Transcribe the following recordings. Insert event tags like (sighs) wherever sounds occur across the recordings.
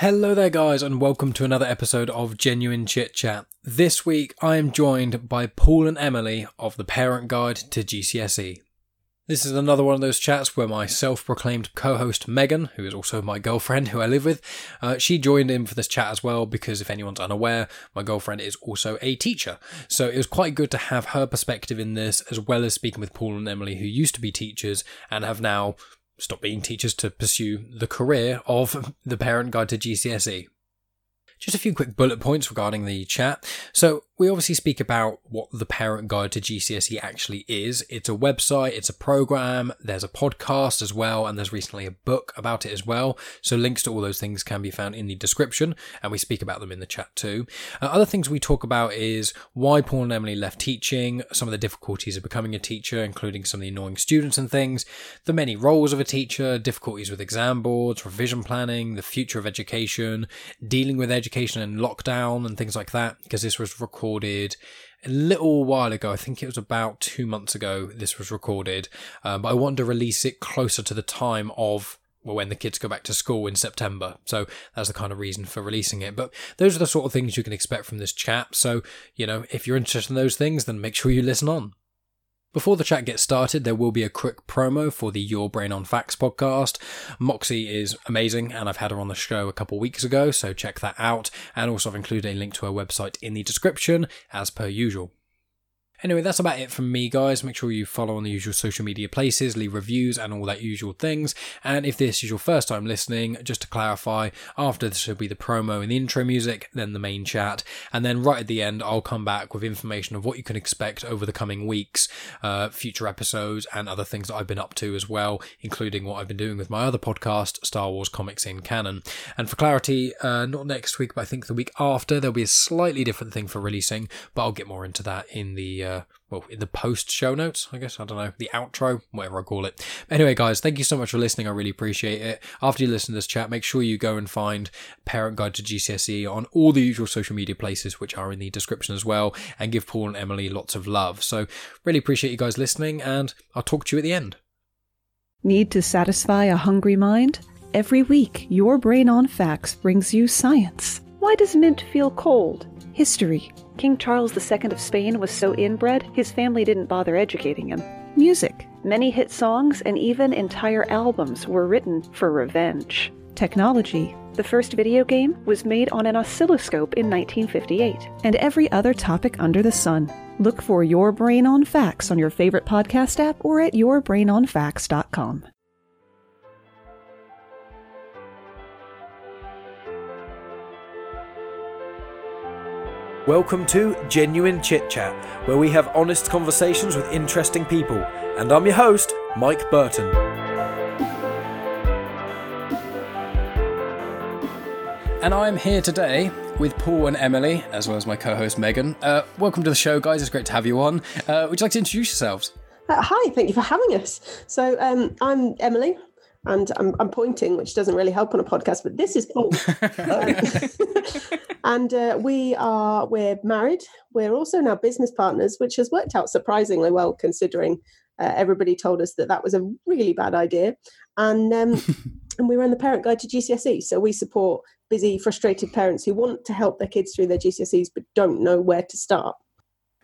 Hello there, guys, and welcome to another episode of Genuine Chit Chat. This week, I am joined by Paul and Emily of the Parent Guide to GCSE. This is another one of those chats where my self proclaimed co host Megan, who is also my girlfriend who I live with, uh, she joined in for this chat as well because if anyone's unaware, my girlfriend is also a teacher. So it was quite good to have her perspective in this as well as speaking with Paul and Emily, who used to be teachers and have now stop being teachers to pursue the career of the parent guide to GCSE. Just a few quick bullet points regarding the chat. So, we obviously speak about what the Parent Guide to GCSE actually is. It's a website, it's a program, there's a podcast as well, and there's recently a book about it as well. So links to all those things can be found in the description, and we speak about them in the chat too. Uh, other things we talk about is why Paul and Emily left teaching, some of the difficulties of becoming a teacher, including some of the annoying students and things, the many roles of a teacher, difficulties with exam boards, revision planning, the future of education, dealing with education and lockdown and things like that, because this was recorded recorded a little while ago. I think it was about two months ago this was recorded, um, but I wanted to release it closer to the time of well, when the kids go back to school in September. So that's the kind of reason for releasing it. But those are the sort of things you can expect from this chat. So, you know, if you're interested in those things, then make sure you listen on. Before the chat gets started, there will be a quick promo for the Your Brain on Facts podcast. Moxie is amazing, and I've had her on the show a couple weeks ago, so check that out. And also, I've included a link to her website in the description, as per usual. Anyway, that's about it from me, guys. Make sure you follow on the usual social media places, leave reviews, and all that usual things. And if this is your first time listening, just to clarify, after this will be the promo and the intro music, then the main chat, and then right at the end, I'll come back with information of what you can expect over the coming weeks, uh, future episodes, and other things that I've been up to as well, including what I've been doing with my other podcast, Star Wars Comics in Canon. And for clarity, uh, not next week, but I think the week after, there'll be a slightly different thing for releasing, but I'll get more into that in the uh, Uh, well in the post show notes i guess. I don't know. The outro whatever i call it. Anyway guys thank you so much for listening. I really appreciate it. After you listen to this chat make sure you go and find parent guide to gcse on all the usual social media places which are in the description as well and give paul and emily lots of love. So really appreciate you guys listening and i'll talk to you at the end. Need to satisfy a hungry mind? Every week your brain on facts brings you science. Why does mint feel cold? History King Charles II of Spain was so inbred, his family didn't bother educating him. Music. Many hit songs and even entire albums were written for revenge. Technology. The first video game was made on an oscilloscope in 1958. And every other topic under the sun. Look for Your Brain on Facts on your favorite podcast app or at yourbrainonfacts.com. Welcome to Genuine Chit Chat, where we have honest conversations with interesting people. And I'm your host, Mike Burton. And I'm here today with Paul and Emily, as well as my co host Megan. Uh, welcome to the show, guys. It's great to have you on. Uh, would you like to introduce yourselves? Uh, hi, thank you for having us. So, um, I'm Emily and I'm, I'm, pointing, which doesn't really help on a podcast, but this is Paul. (laughs) um, and uh, we are we're married. We're also now business partners, which has worked out surprisingly well considering uh, everybody told us that that was a really bad idea. And um, (laughs) and we run the parent guide to GCSE, so we support busy, frustrated parents who want to help their kids through their GCSEs but don't know where to start.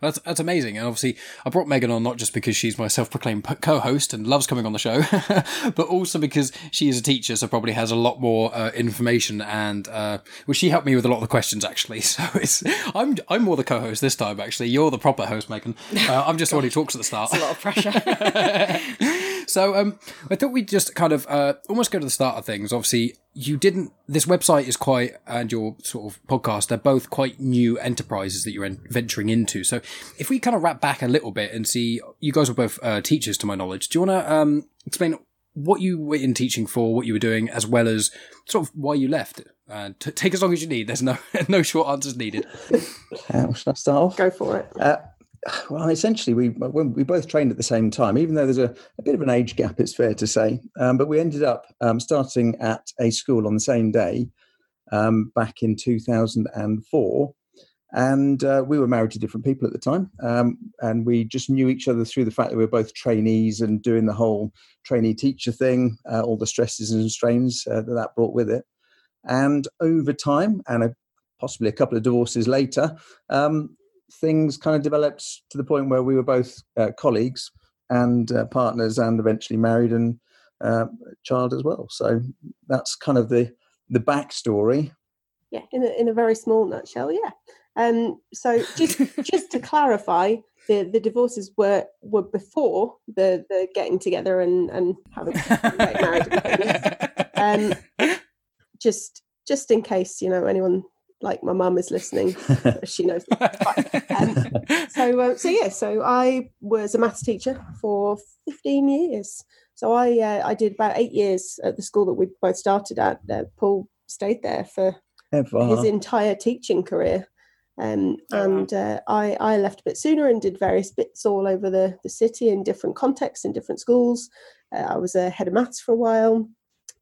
That's, that's amazing. And obviously, I brought Megan on not just because she's my self proclaimed co host and loves coming on the show, (laughs) but also because she is a teacher, so probably has a lot more uh, information. And uh, well, she helped me with a lot of the questions, actually. (laughs) So it's I'm, I'm more the co host this time, actually. You're the proper host, Megan. Uh, I'm just the one who talks at the start. It's a lot of pressure. (laughs) so um, I thought we'd just kind of uh, almost go to the start of things. Obviously, you didn't this website is quite and your sort of podcast they're both quite new enterprises that you're venturing into. So if we kind of wrap back a little bit and see you guys were both uh, teachers to my knowledge. Do you want to um, explain what you were in teaching for what you were doing as well as sort of why you left? Uh, t- take as long as you need. There's no (laughs) no short answers needed. Uh, should i start off? Go for it. Uh, (sighs) well, essentially, we we both trained at the same time, even though there's a, a bit of an age gap, it's fair to say. Um, but we ended up um, starting at a school on the same day um, back in 2004. And uh, we were married to different people at the time. Um, and we just knew each other through the fact that we were both trainees and doing the whole trainee teacher thing, uh, all the stresses and strains uh, that that brought with it. And over time, and a, possibly a couple of divorces later, um, things kind of developed to the point where we were both uh, colleagues and uh, partners, and eventually married and uh, child as well. So that's kind of the the backstory. Yeah, in a, in a very small nutshell, yeah. Um, so just (laughs) just to clarify, the, the divorces were were before the the getting together and and having married. (laughs) um, just just in case you know anyone like my mum is listening, (laughs) she knows. Um, (laughs) so uh, so yeah, so I was a maths teacher for fifteen years. So I uh, I did about eight years at the school that we both started at. Uh, Paul stayed there for Ever. his entire teaching career. Um, and uh, I, I left a bit sooner and did various bits all over the, the city in different contexts, in different schools. Uh, I was a head of maths for a while,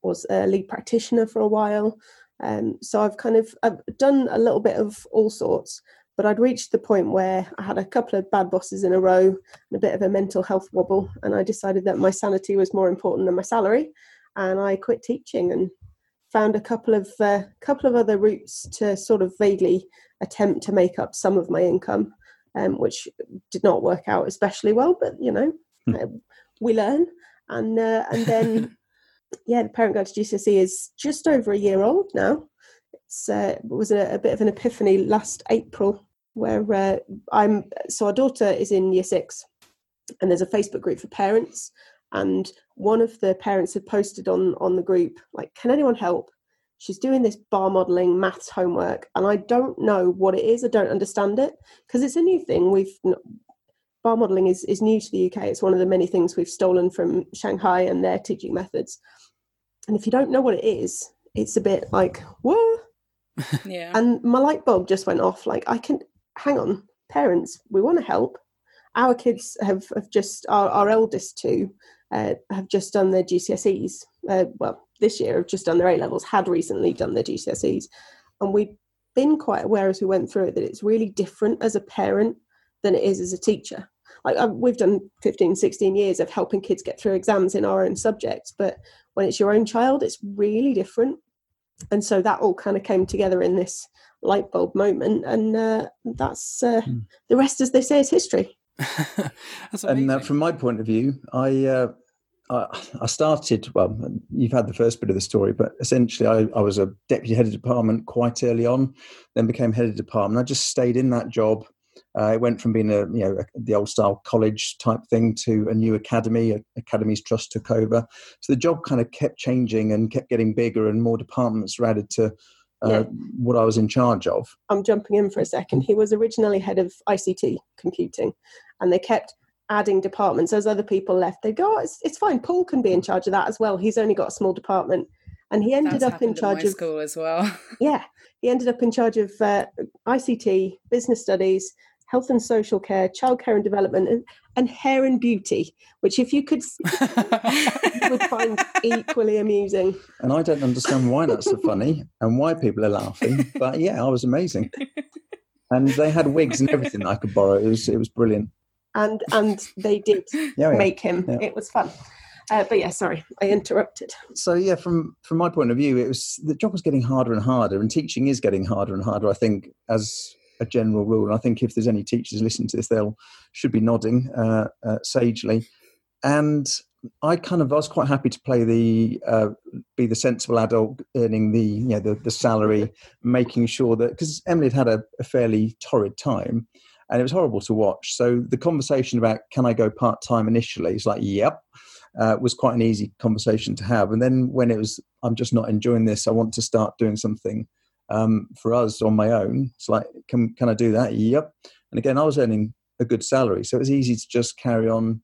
was a lead practitioner for a while. Um, so I've kind of I've done a little bit of all sorts, but I'd reached the point where I had a couple of bad bosses in a row and a bit of a mental health wobble, and I decided that my sanity was more important than my salary, and I quit teaching and found a couple of uh, couple of other routes to sort of vaguely attempt to make up some of my income, um, which did not work out especially well. But you know, Hmm. uh, we learn, and uh, and then (laughs) yeah, the parent guide to GCSE is just over a year old now. It's uh, it was a, a bit of an epiphany last April where uh, I'm so our daughter is in year six, and there's a Facebook group for parents, and one of the parents had posted on on the group like, "Can anyone help?" She's doing this bar modeling maths homework, and I don't know what it is. I don't understand it because it's a new thing. We've bar modeling is is new to the UK. It's one of the many things we've stolen from Shanghai and their teaching methods. And if you don't know what it is, it's a bit like what? (laughs) Yeah. And my light bulb just went off. Like, I can hang on, parents, we want to help. Our kids have, have just, our, our eldest two uh, have just done their GCSEs. Uh, well, this year have just done their A levels, had recently done their GCSEs. And we've been quite aware as we went through it that it's really different as a parent than it is as a teacher. Like, uh, we've done 15, 16 years of helping kids get through exams in our own subjects, but when it's your own child, it's really different and so that all kind of came together in this light bulb moment and uh, that's uh, Hmm. the rest as they say is history (laughs) That's and uh, from my point of view, I, uh, I I started. Well, you've had the first bit of the story, but essentially, I, I was a deputy head of department quite early on, then became head of department. I just stayed in that job. Uh, it went from being a you know a, the old style college type thing to a new academy. A, Academies Trust took over, so the job kind of kept changing and kept getting bigger, and more departments were added to uh, Yeah. what I was in charge of. i'm jumping in for a second he was originally head of ict computing and they kept adding departments as other people left they go oh, it's, it's fine paul can be in charge of that as well he's only got a small department and he ended That's up in happened at charge my of school as well. (laughs) yeah he ended up in charge of uh, ict business studies health and social care childcare and development and, and hair and beauty which if you could see, you would find (laughs) equally amusing And I don't understand why that's so funny and why people are laughing. But yeah, I was amazing. (laughs) And they had wigs and everything that I could borrow. It was it was brilliant. and and they did Yeah, yeah. make him Yeah. it was fun uh, but yeah sorry i interrupted So yeah, from from my point of view, it was the job was getting harder and harder, and teaching is getting harder and harder. I think as a general rule, and I think if there's any teachers listening to this, they'll should be nodding uh, uh, sagely. And I kind of I was quite happy to play the uh, be the sensible adult, earning the you know the, the salary, (laughs) making sure that because Emily had had a, a fairly torrid time, and it was horrible to watch. So the conversation about can I go part time initially is like yep, uh, was quite an easy conversation to have. And then when it was I'm just not enjoying this, I want to start doing something um, for us on my own. It's like can can I do that? Yep. And again, I was earning a good salary, so it was easy to just carry on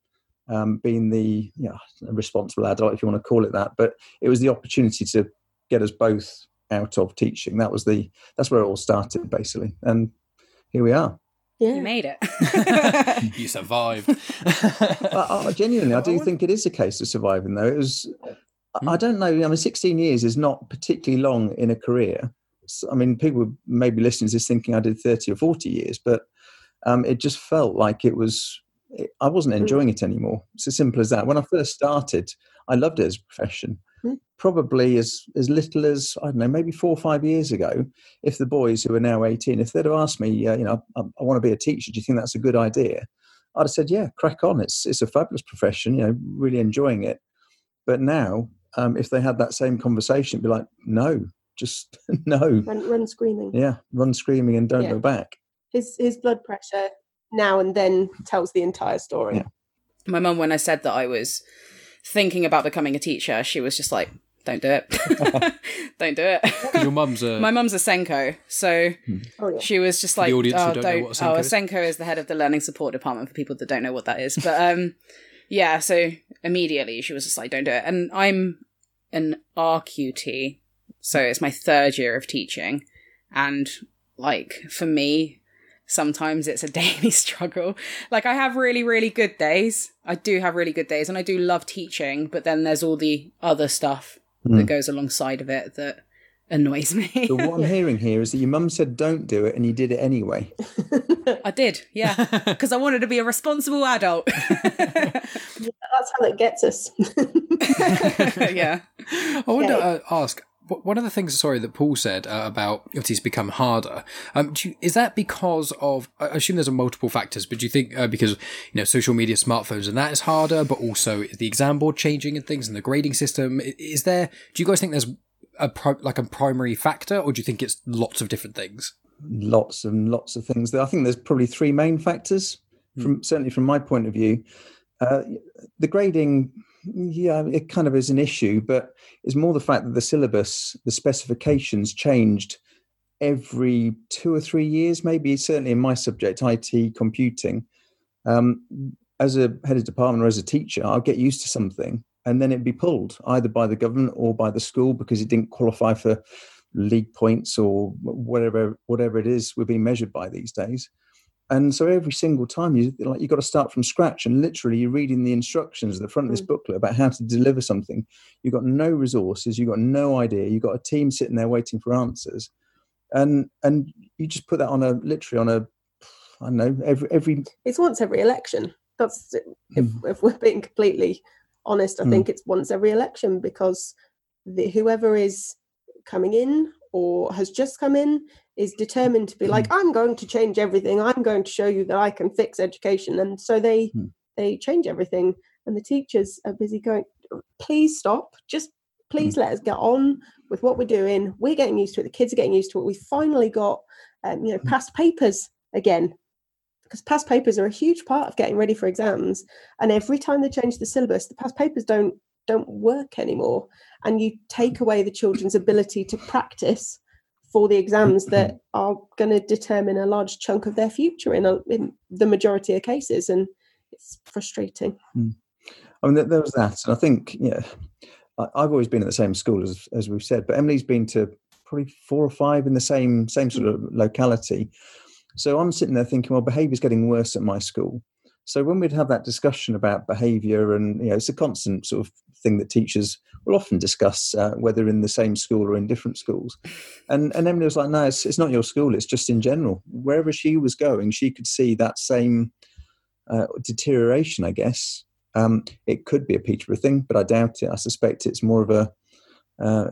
um, being the you know, responsible adult, if you want to call it that. But it was the opportunity to get us both out of teaching. That was the that's where it all started basically, and here we are. yeah You made it. (laughs) you survived. (laughs) I, I, genuinely, I I do think it is a case of surviving. Though it was, Hmm. I don't know. I mean, sixteen years is not particularly long in a career. I mean, people may be listening to this thinking I did thirty or forty years, but um, it just felt like it was. It, I wasn't Mm. enjoying it anymore. It's as simple as that. When I first started, I loved it as a profession, Hmm. probably as as little as I don't know, maybe four or five years ago. If the boys who are now eighteen, if they'd have asked me, uh, you know, I, I want to be a teacher, do you think that's a good idea? I'd have said, yeah, crack on. It's it's a fabulous profession. You know, really enjoying it. But now, um, if they had that same conversation, be like, no, just (laughs) no. Run, run screaming. Yeah, run screaming and don't Yeah. go back. His his blood pressure now and then tells the entire story. Yeah. My mum, when I said that I was thinking about becoming a teacher, she was just like, "Don't do it, (laughs) don't do it." your mum's a. My mum's a SENCO, so Oh yeah. she was just like, the audience who "Oh, don't know what a oh, SENCO a is. SENCO is the head of the learning support department for people that don't know what that is." But um, (laughs) yeah, so immediately she was just like, "Don't do it." And I'm an RQT, so it's my third year of teaching, and like for me, sometimes it's a (laughs) daily struggle. Like I have really, really good days. I do have really good days, and I do love teaching. But then there's all the other stuff that goes alongside of it that annoys me. But what I'm hearing here is that your mum said don't do it, and you did it anyway. (laughs) I did, yeah, (laughs) because I wanted to be a responsible adult. That's how it gets us. yeah. I want to uh, ask wh- one of the things. Sorry, that Paul said uh, about it's become harder. Um, do you, is that because of? I assume there's a multiple factors, but do you think uh, because you know social media, smartphones, and that is harder, but also is the exam board changing and things, and the grading system? Is there? Do you guys think there's a like a primary factor, or do you think it's lots of different things? Lots and lots of things. I think there's probably three main factors. From certainly from my point of view, uh, the grading, yeah, it kind of is an issue, but it's more the fact that the syllabus, the specifications changed every two or three years, maybe certainly in my subject, IT, computing. Um, as a head of department or as a teacher, I'll get used to something and then it'd be pulled either by the government or by the school because it didn't qualify for league points or whatever whatever it is we're being measured by these days. And so every single time you like you've got to start from scratch and literally you're reading the instructions at the front of this booklet about how to deliver something. You've got no resources, you've got no idea, you've got a team sitting there waiting for answers. And and you just put that on a literally on a I don't know, every every it's once every election. That's if, if we're being completely honest. I Mm. think it's once every election because the, whoever is coming in or has just come in is determined to be like, I'm going to change everything. I'm going to show you that I can fix education, and so they Mm. they change everything. And the teachers are busy going, please stop, just please let us get on with what we're doing. We're getting used to it. The kids are getting used to it. We finally got, um, you know, past papers again because past papers are a huge part of getting ready for exams and every time they change the syllabus the past papers don't don't work anymore. And you take mm. away the children's ability to practice for the exams mm-hmm. that are going to determine a large chunk of their future in, a, in the majority of cases and it's frustrating. Mm. I mean, there, there was that, and I think yeah, I've always been at the same school as as we've said, but Emily's been to probably four or five in the same same sort mm. of locality. So I'm sitting there thinking, well, behaviour's getting worse at my school. So when we'd have that discussion about behaviour, and you know, it's a constant sort of thing that teachers will often discuss, uh, whether in the same school or in different schools. And and Emily was like, no, it's, it's not your school; it's just in general. Wherever she was going, she could see that same uh, deterioration, I guess. Um, it could be a Peterborough thing, but I doubt it. I suspect it's more of a, uh,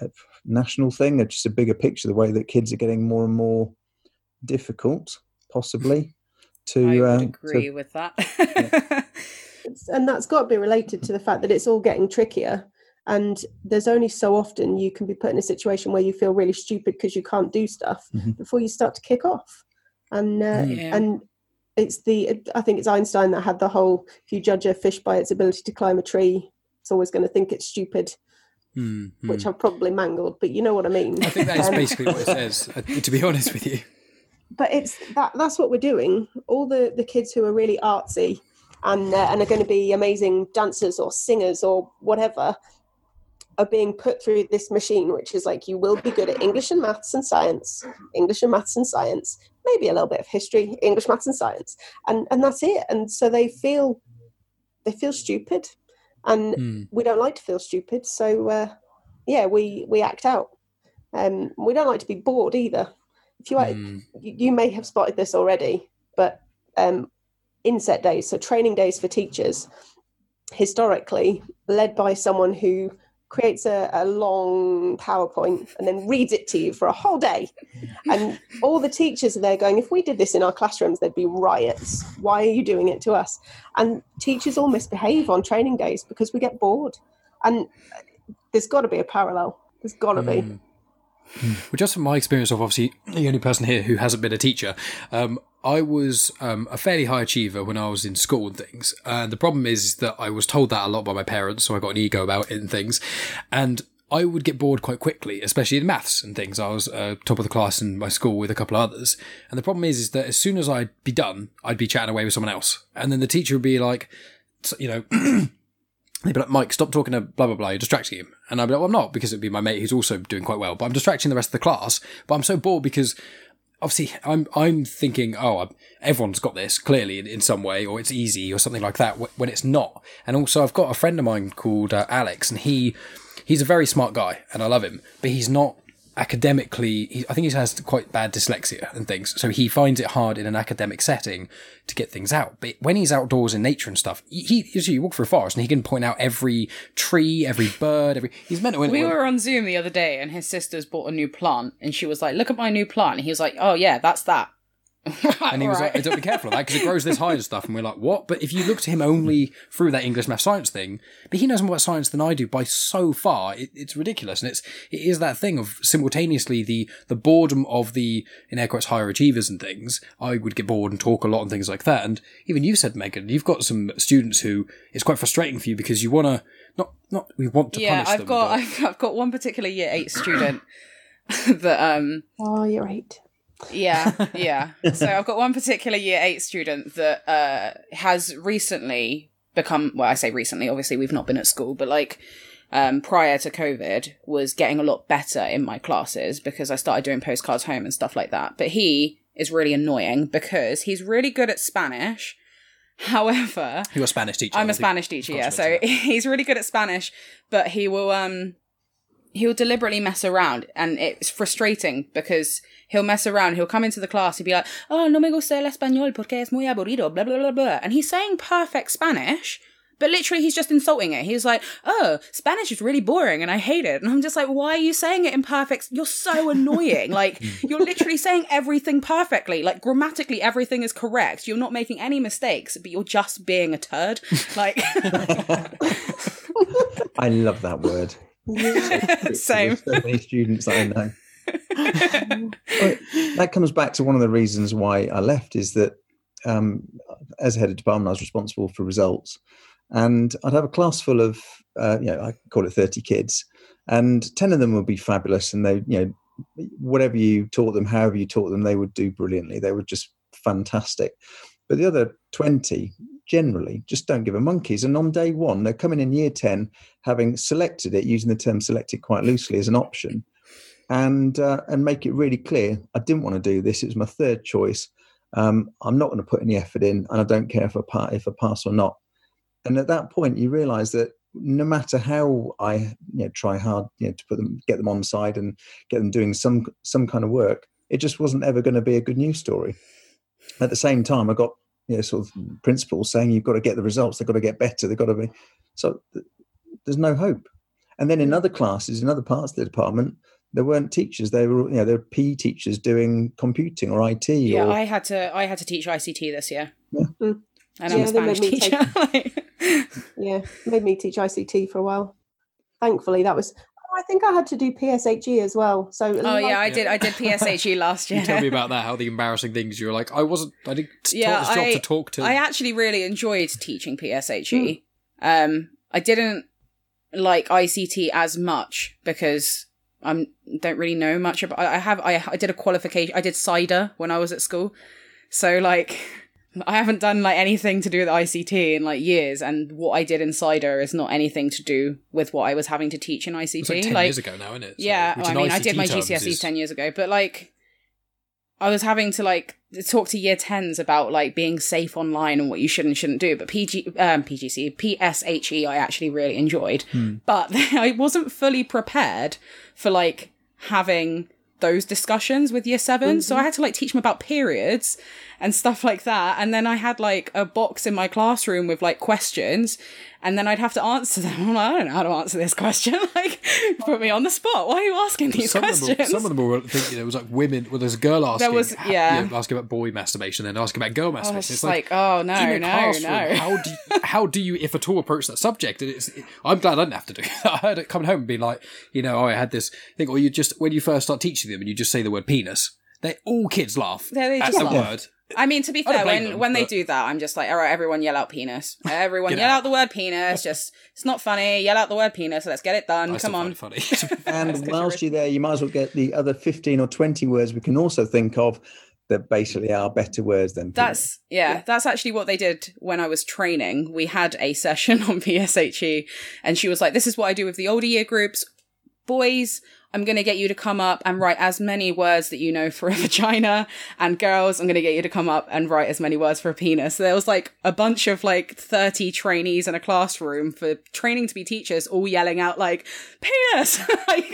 a national thing, or just a bigger picture. The way that kids are getting more and more difficult, possibly. To, I would uh, to- agree with that. It's- (laughs) and that's got to be related to the fact that it's all getting trickier and there's only so often you can be put in a situation where you feel really stupid because you can't do stuff Mhm. before you start to kick off and uh, Yeah. and it's the i think it's einstein that had the whole if you judge a fish by its ability to climb a tree it's always going to think it's stupid Hmm, hmm. which i've probably mangled but you know what i mean I think that is Um, basically what it says. uh, To be honest with you, but it's that that's what we're doing all the the kids who are really artsy and uh, and are going to be amazing dancers or singers or whatever are being put through this machine which is like you will be good at english and maths and science english and maths and science maybe a little bit of history english maths and science and and that's it. And so they feel they feel stupid and Hmm. we don't like to feel stupid so uh, yeah we we act out. Um we don't like to be bored either. If you you you may have spotted this already, but um, inset days, so training days for teachers, historically led by someone who creates a, a long PowerPoint and then reads it to you for a whole day. And all the teachers are there going, if we did this in our classrooms, there'd be riots. Why are you doing it to us? And teachers all misbehave on training days because we get bored. And there's got to be a parallel. There's got to be. Well, just from my experience of obviously the only person here who hasn't been a teacher, um, I was um, a fairly high achiever when I was in school and things. And the problem is that I was told that a lot by my parents, so I got an ego about it and things. And I would get bored quite quickly, especially in maths and things. I was uh, top of the class in my school with a couple of others. And the problem is, is that as soon as I'd be done, I'd be chatting away with someone else. And then the teacher would be like, you know, (clears throat) They'd be like, Mike, stop talking to blah, blah, blah, you're distracting him. And I'd be like, well, I'm not, because it'd be my mate who's also doing quite well, but I'm distracting the rest of the class. But I'm so bored because obviously I'm, I'm thinking, oh, everyone's got this clearly in, in some way, or it's easy or something like that when it's not. And also I've got a friend of mine called uh, Alex and he, he's a very smart guy and I love him, but he's not academically, he, I think he has quite bad dyslexia and things, so he finds it hard in an academic setting to get things out. But when he's outdoors in nature and stuff, he, he you walk through a forest and he can point out every tree, every bird, every. He's meant to. We were on Zoom the other day, and his sister's bought a new plant, and she was like, "Look at my new plant." And he was like, "Oh yeah, that's that." And he was right. like, "Don't be careful of that because it grows this high and stuff." And we're like, "What?" But if you look to him only through that English math science thing, but he knows more about science than I do by so far. It, it's ridiculous, and it's it is that thing of simultaneously the the boredom of the in air quotes higher achievers and things. I would get bored and talk a lot and things like that. And even you said, Megan, you've got some students who it's quite frustrating for you because you want to not not we want to yeah, punish I've them. got but- I've, (laughs) I've got one particular year eight student (laughs) that um Oh, you're right. Yeah (laughs) yeah so i've got one particular year eight student that uh has recently become well i say recently obviously we've not been at school but like um prior to covid was getting a lot better in my classes because i started doing postcards home and stuff like that but he is really annoying because he's really good at spanish however You're a Spanish teacher. I'm a Spanish teacher, yeah. So (laughs) he's really good at Spanish, but he will um he'll deliberately mess around and it's frustrating because he'll mess around, he'll come into the class, he'll be like, Oh, no me gusta el español porque es muy aburrido, blah blah blah blah and he's saying perfect Spanish. But literally, he's just insulting it. He's like, "Oh, Spanish is really boring, and I hate it." And I'm just like, "Why are you saying it in perfect? You're so annoying. (laughs) like, you're literally saying everything perfectly. Like, grammatically, everything is correct. You're not making any mistakes, but you're just being a turd. Like, (laughs) (laughs) I love that word. Same. There's so many students that I know. (laughs) That comes back to one of the reasons why I left is that um, as head of department, I was responsible for results, and I'd have a class full of, uh, you know, I call it thirty kids, and ten of them would be fabulous, and they, you know, whatever you taught them, however you taught them, they would do brilliantly. They were just fantastic. But the other twenty generally just don't give a monkeys. And on day one, they're coming in year ten, having selected it, using the term selected quite loosely as an option and uh, and make it really clear I didn't want to do this. It was my third choice. Um, I'm not going to put any effort in, and I don't care if I pa- if I pass or not. And at that point, you realise that no matter how I you know, try hard you know, to put them, get them on side and get them doing some some kind of work, it just wasn't ever going to be a good news story. At the same time, I got you know sort of principals saying you've got to get the results, they've got to get better, they've got to be. So th- there's no hope. And then in other classes, in other parts of the department, there weren't teachers. They were, you know, there were PE teachers doing computing or IT. yeah, or, I had to I had to teach ICT this year, Yeah. Mm. and I'm Yeah, a Spanish me teacher. (laughs) Yeah, made me teach ICT for a while. Thankfully, that was. I think I had to do PSHE as well. So oh yeah, I Yeah. did I did (laughs) PSHE last year. You tell me about that. How the embarrassing things you were like. I wasn't. I didn't. Yeah, Yeah, this job I- to talk to. I actually really enjoyed teaching PSHE. Um, I didn't like ICT as much because I don't really know much about. I have I I did a qualification. I did CiDA when I was at school, so like I haven't done like anything to do with ICT in like years. And what I did in CiDA is not anything to do with what I was having to teach in ICT. it's like ten years ago now, isn't it? So- yeah, well, I mean, I did my GCSEs is- 10 years ago, but like, I was having to like talk to year 10s about like being safe online and what you should and shouldn't do. But PG, um, PGC, PSHE, I actually really enjoyed, Hmm. but (laughs) I wasn't fully prepared for like having those discussions with year 7 So I had to like teach them about periods and stuff like that. And then I had like a box in my classroom with like questions And then I'd have to answer them. (laughs) I'm like, I don't know how to answer this question. (laughs) Like, put me on the spot. Why are you asking these some questions? Of them, some of them were (laughs) thinking it was like women. Well, there's a girl asking. There was- yeah. asking about boy masturbation, then asking about girl oh, I masturbation. It's just like, like, oh no, no, classroom, no. how do you, how do you, if at all, approach that subject? And it's, I'm glad I didn't have to do. That. I heard it coming home and be like, you know, oh, I had this thing, or you just when you first start teaching them and you just say the word penis, they all kids laugh Yeah, they at just the laugh. word. I mean, to be fair, when them, when they but- do that, I'm just like, all right, everyone yell out penis. (laughs) Everyone yell out. out the word penis. Just it's not funny. Yell out the word penis. Let's get it done. I Come on. funny. (laughs) (laughs) And whilst you're there, you might as well get the other 15 or 20 words we can also think of that basically are better words than penis. That's yeah, that's actually what they did when I was training. We had a session on PSHE and she was like, This is what I do with the older year groups. Boys, I'm gonna get you to come up and write as many words that you know for a (laughs) vagina. And girls, I'm gonna get you to come up and write as many words for a penis. So there was like a bunch of like 30 trainees in a classroom for training to be teachers, all yelling out like penis, (laughs) like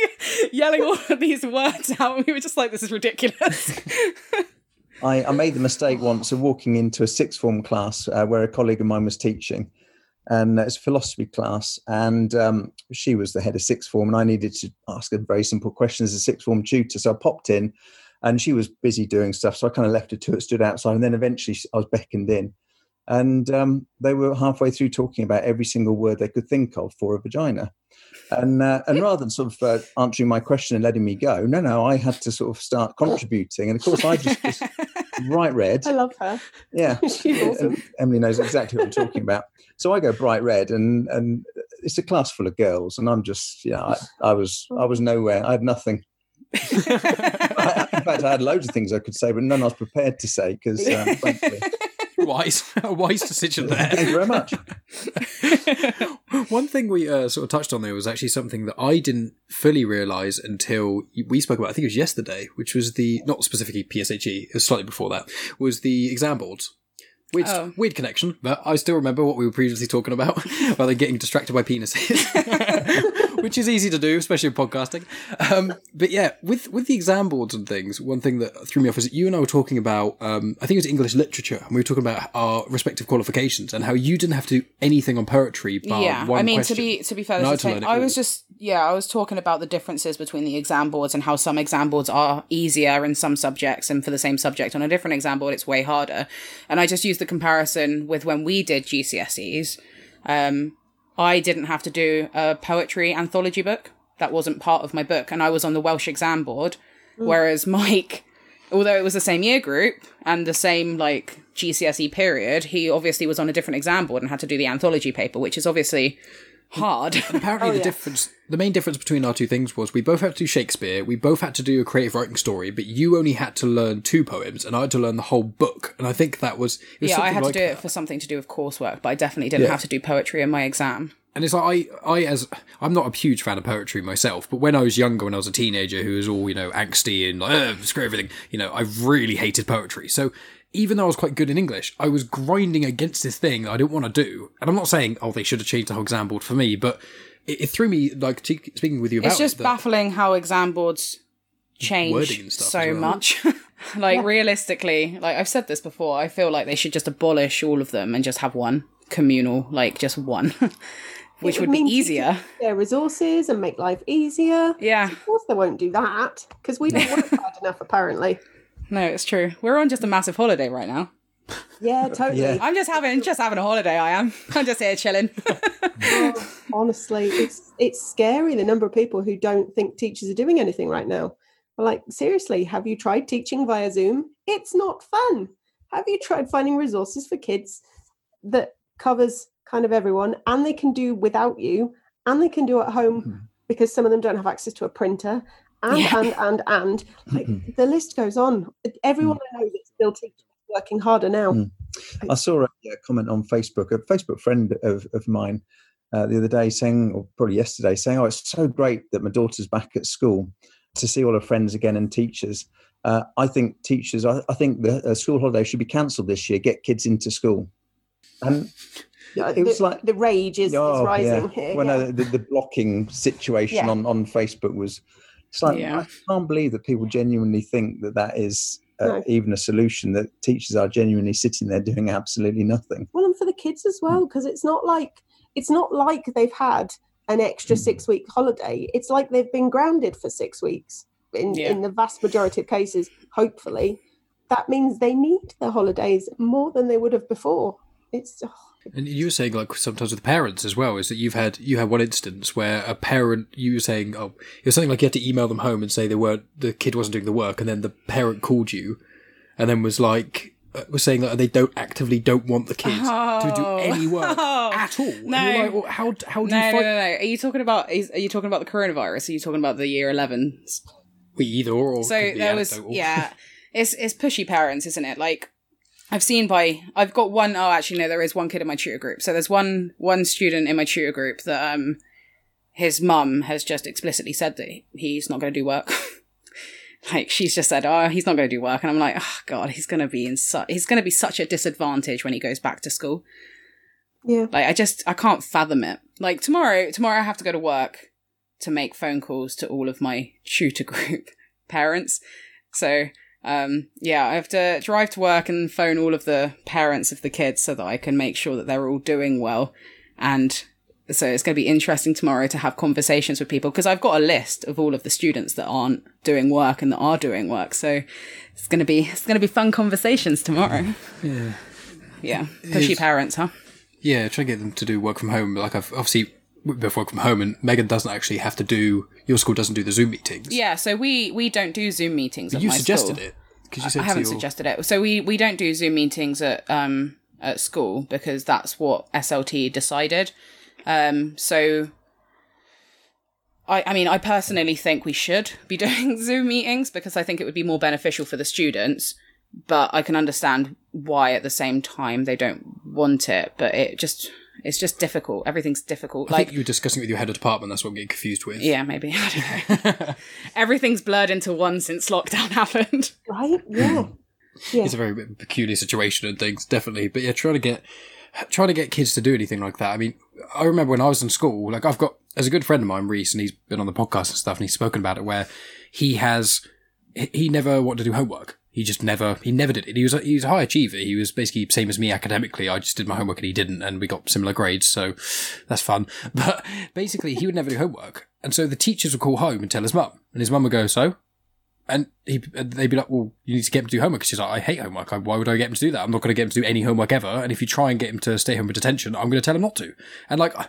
yelling all of these words out. And we were just like, This is ridiculous. (laughs) I, I made the mistake once of walking into a sixth form class uh, where a colleague of mine was teaching, and it's a philosophy class, and um, she was the head of sixth form, and I needed to ask her very simple questions as a sixth form tutor. So I popped in, and she was busy doing stuff, so I kind of left her to it, stood outside, and then eventually I was beckoned in, and um, they were halfway through talking about every single word they could think of for a vagina. And uh, and rather than sort of uh, answering my question and letting me go, no, no, I had to sort of start contributing. And of course, I just, just bright red. I love her. Yeah, (laughs) She's awesome. Emily knows exactly what I'm talking about. So I go bright red, and and it's a class full of girls, and I'm just yeah, I, I was I was nowhere. I had nothing. (laughs) I, in fact, I had loads of things I could say, but none I was prepared to say because um, (laughs) frankly, wise, (laughs) a wise decision there. thank you very much. (laughs) One thing we uh, sort of touched on there was actually something that I didn't fully realise until we spoke about. I think it was yesterday, which was the not specifically PSHE. It was slightly before that. Was the exam boards. Weird, Oh. weird connection, but I still remember what we were previously talking about (laughs) about them getting distracted by penises, which is easy to do, especially in podcasting. Um, but yeah, with with the exam boards and things, one thing that threw me off is that you and I were talking about, um, I think it was English literature, and we were talking about our respective qualifications and how you didn't have to do anything on poetry. Yeah i mean question. to be to be fair And I this had is to the learn thing. it i was all. just yeah i was talking about the differences between the exam boards and how some exam boards are easier in some subjects and for the same subject on a different exam board it's way harder and i just used the comparison with when we did gcse's um i didn't have to do a poetry anthology book. That wasn't part of my book and i was on the welsh exam board. Mm. Whereas mike although it was the same year group and the same like GCSE period, he obviously was on a different exam board and had to do the anthology paper, which is obviously hard. (laughs) Apparently, Oh, the yeah. difference, the main difference between our two things was we both had to do Shakespeare, we both had to do a creative writing story, but you only had to learn two poems, and I had to learn the whole book. And I think that was, it was yeah, I had like to do that. it for something to do with coursework, but I definitely didn't Yeah. have to do poetry in my exam. And it's like I, I as I'm not a huge fan of poetry myself, but when I was younger, when I was a teenager, who was all you know angsty and like screw everything, you know, I really hated poetry. So even though I was quite good in English, I was grinding against this thing that I didn't want to do. And I'm not saying oh they should have changed the whole exam board for me, but it, it threw me like t- speaking with you about It's just it, baffling how exam boards change Wording and stuff so well. much. (laughs) like realistically, like I've said this before, I feel like they should just abolish all of them and just have one communal, like just one, (laughs) which It would be easier. teachers Their resources and make life easier. Yeah, Of course, they won't do that because we don't (laughs) work hard enough. Apparently, no, it's true. We're on just a massive holiday right now. yeah, totally. Yeah. I'm just having just having a holiday. I am. (laughs) I'm just here chilling. Oh, honestly, it's it's scary the number of people who don't think teachers are doing anything right now. But like, seriously, have you tried teaching via Zoom? It's not fun. Have you tried finding resources for kids that covers kind of everyone and they can do without you and they can do at home hmm. because some of them don't have access to a printer and Yeah. and and and like, the list goes on. Everyone I know that's still teaching working harder now. Mm. I saw a, comment on Facebook, a Facebook friend of, of mine uh, the other day saying, or probably yesterday, saying, Oh, it's so great that my daughter's back at school to see all her friends again and teachers. Uh, I think teachers, I, I think the uh, school holiday should be cancelled this year, get kids into school. And Uh, it was the, like, the rage is, is oh, rising yeah. here. When yeah. uh, the, the blocking situation Yeah. on, on Facebook was, it's like, Yeah. I can't believe that people genuinely think that that is uh, No. even a solution, that teachers are genuinely sitting there doing absolutely nothing. well and for the kids as well because it's not like it's not like they've had an extra Mm. six week holiday. It's like they've been grounded for six weeks in, Yeah. in the vast majority of cases, hopefully. That means they need the holidays more than they would have before. It's oh, And you were saying like sometimes with parents as well is that you've had you had one instance where a parent you were saying oh it was something like you had to email them home and say they weren't the kid wasn't doing the work and then the parent called you and then was like uh, was saying that they don't actively don't want the kid to do Oh. any work (laughs) Oh. at all. No. Like, well, how how do No, you no, fight no, no. Are you talking about? Is, are you talking about the coronavirus? Are you talking about the year 11s? We either or? or so there was anecdotal. yeah (laughs) it's it's pushy parents isn't it like i've seen by i've got one oh actually no there is one kid in my tutor group so there's one one student in my tutor group that um his mum has just explicitly said that he's not going to do work (laughs) like she's just said oh he's not going to do work and i'm like oh god he's going to be in su- he's going to be such a disadvantage when he goes back to school yeah. like I just I can't fathom it. Like tomorrow, tomorrow I have to go to work to make phone calls to all of my tutor group (laughs) parents. So um yeah, I have to drive to work and phone all of the parents of the kids so that I can make sure that they're all doing well. And so it's going to be interesting tomorrow to have conversations with people because I've got a list of all of the students that aren't doing work and that are doing work. So it's going to be it's going to be fun conversations tomorrow. Yeah. Yeah, pushy parents, huh? Yeah, try to get them to do work from home. Like I've obviously we both work from home, and Megan doesn't actually have to do. Your school doesn't do the Zoom meetings. Yeah, so we we don't do Zoom meetings. but at you my suggested school. it because you said I haven't your, suggested it. So we we don't do Zoom meetings at um at school because that's what SLT decided. Um, so I I mean I personally think we should be (laughs) doing Zoom meetings because I think it would be more beneficial for the students. But I can understand why at the same time they don't want it. But it just it's just difficult. Everything's difficult. I like think you were discussing it with your head of department. That's what I'm getting confused with. yeah, maybe (laughs) I don't know. (laughs) Everything's blurred into one since lockdown (laughs) happened. Right? Yeah. Yeah. it's a very peculiar situation and things, definitely. But yeah, trying to get trying to get kids to do anything like that. I mean, I remember when I was in school, like I've got as a good friend of mine, Reese, and he's been on the podcast and stuff, and he's spoken about it, where he has he- he never wanted to do homework. He just never he never did it. He was a, he was a high achiever. He was basically same as me academically. I just did my homework and he didn't, and we got similar grades, so that's fun. (laughs) But basically, he would never do homework, and so the teachers would call home and tell his mum, and his mum would go, "So." And he, and they'd be like, "Well, you need to get him to do homework." She's like, "I hate homework. Why would I get him to do that? I'm not going to get him to do any homework ever. And if you try and get him to stay home with detention, I'm going to tell him not to." And like, I-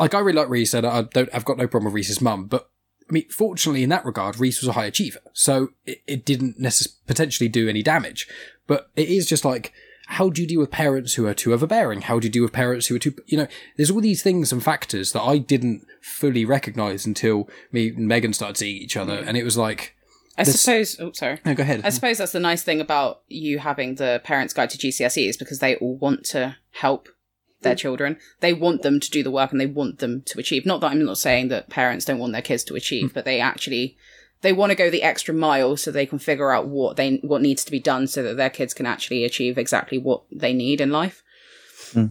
like I really like Reese, and I don't, I've got no problem with Reese's mum. But I mean, fortunately, in that regard, Reese was a high achiever, so it, it didn't necess- potentially do any damage. But it is just like, how do you deal with parents who are too overbearing? How do you deal with parents who are too, you know, there's all these things and factors that I didn't fully recognize until me and Megan started seeing each other, mm. and it was like, I This- suppose. Oh, sorry. no, go ahead. I suppose that's the nice thing about you having the Parents Guide to GCSE is because they all want to help their children. They want them to do the work and they want them to achieve. Not that I'm not saying that parents don't want their kids to achieve, but they actually they want to go the extra mile so they can figure out what they what needs to be done so that their kids can actually achieve exactly what they need in life.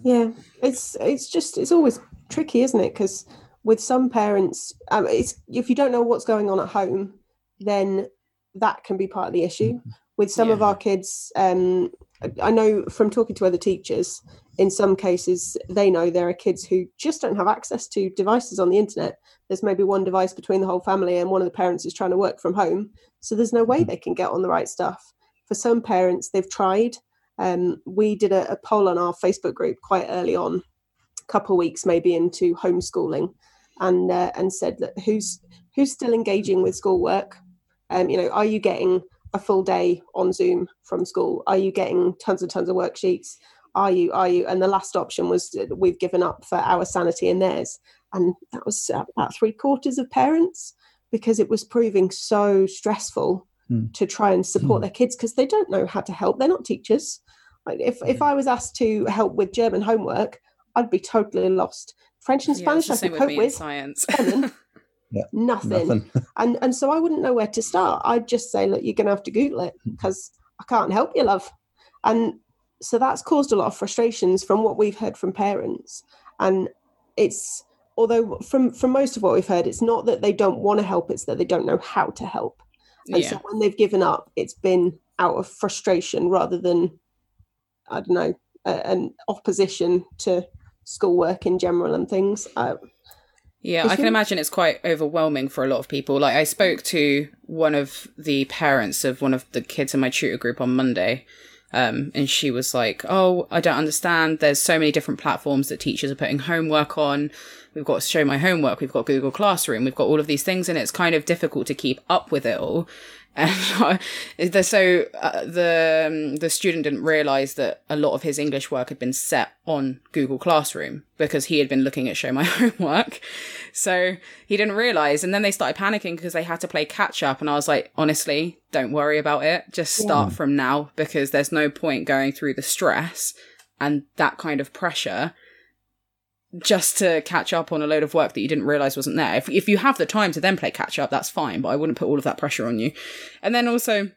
Yeah, it's it's just it's always tricky, isn't it? Because with some parents, um, it's if you don't know what's going on at home, then that can be part of the issue. With some of our kids, um, I know from talking to other teachers, in some cases they know there are kids who just don't have access to devices on the internet. There's maybe one device between the whole family, and one of the parents is trying to work from home, so there's no way they can get on the right stuff. For some parents, they've tried um, we did a, a poll on our Facebook group quite early on, a couple of weeks maybe into homeschooling, and uh, and said that who's who's still engaging with schoolwork. Um, you know, are you getting a full day on Zoom from school? Are you getting tons and tons of worksheets? Are you? Are you? And the last option was we've given up for our sanity and theirs, and that was about three quarters of parents because it was proving so stressful Hmm. to try and support their kids because they don't know how to help. They're not teachers. Like if, if I was asked to help with German homework, I'd be totally lost. French and Spanish the I could cope me in with. science. German, (laughs) Yeah, nothing. Nothing. (laughs) And and so I wouldn't know where to start. I'd just say, look, you're gonna have to Google it because I can't help you, love. And so that's caused a lot of frustrations from what we've heard from parents. And it's although from from most of what we've heard, it's not that they don't want to help, it's that they don't know how to help. And yeah. so when they've given up, it's been out of frustration rather than, I don't know, a, an opposition to schoolwork in general and things. Uh, yeah, I can imagine it's quite overwhelming for a lot of people. Like, I spoke to one of the parents of one of the kids in my tutor group on Monday, um, and she was like, Oh, I don't understand. There's so many different platforms that teachers are putting homework on. We've got to show my homework. We've got Google Classroom. We've got all of these things, and it's kind of difficult to keep up with it all. And (laughs) the, so uh, the um, the student didn't realize that a lot of his English work had been set on Google Classroom because he had been looking at show my (laughs) homework. So he didn't realize, and then they started panicking because they had to play catch up. And I was like, honestly, don't worry about it. Just start yeah. from now because there's no point going through the stress and that kind of pressure just to catch up on a load of work that you didn't realize wasn't there. If, if you have the time to then play catch up, that's fine, but I wouldn't put all of that pressure on you. And then also,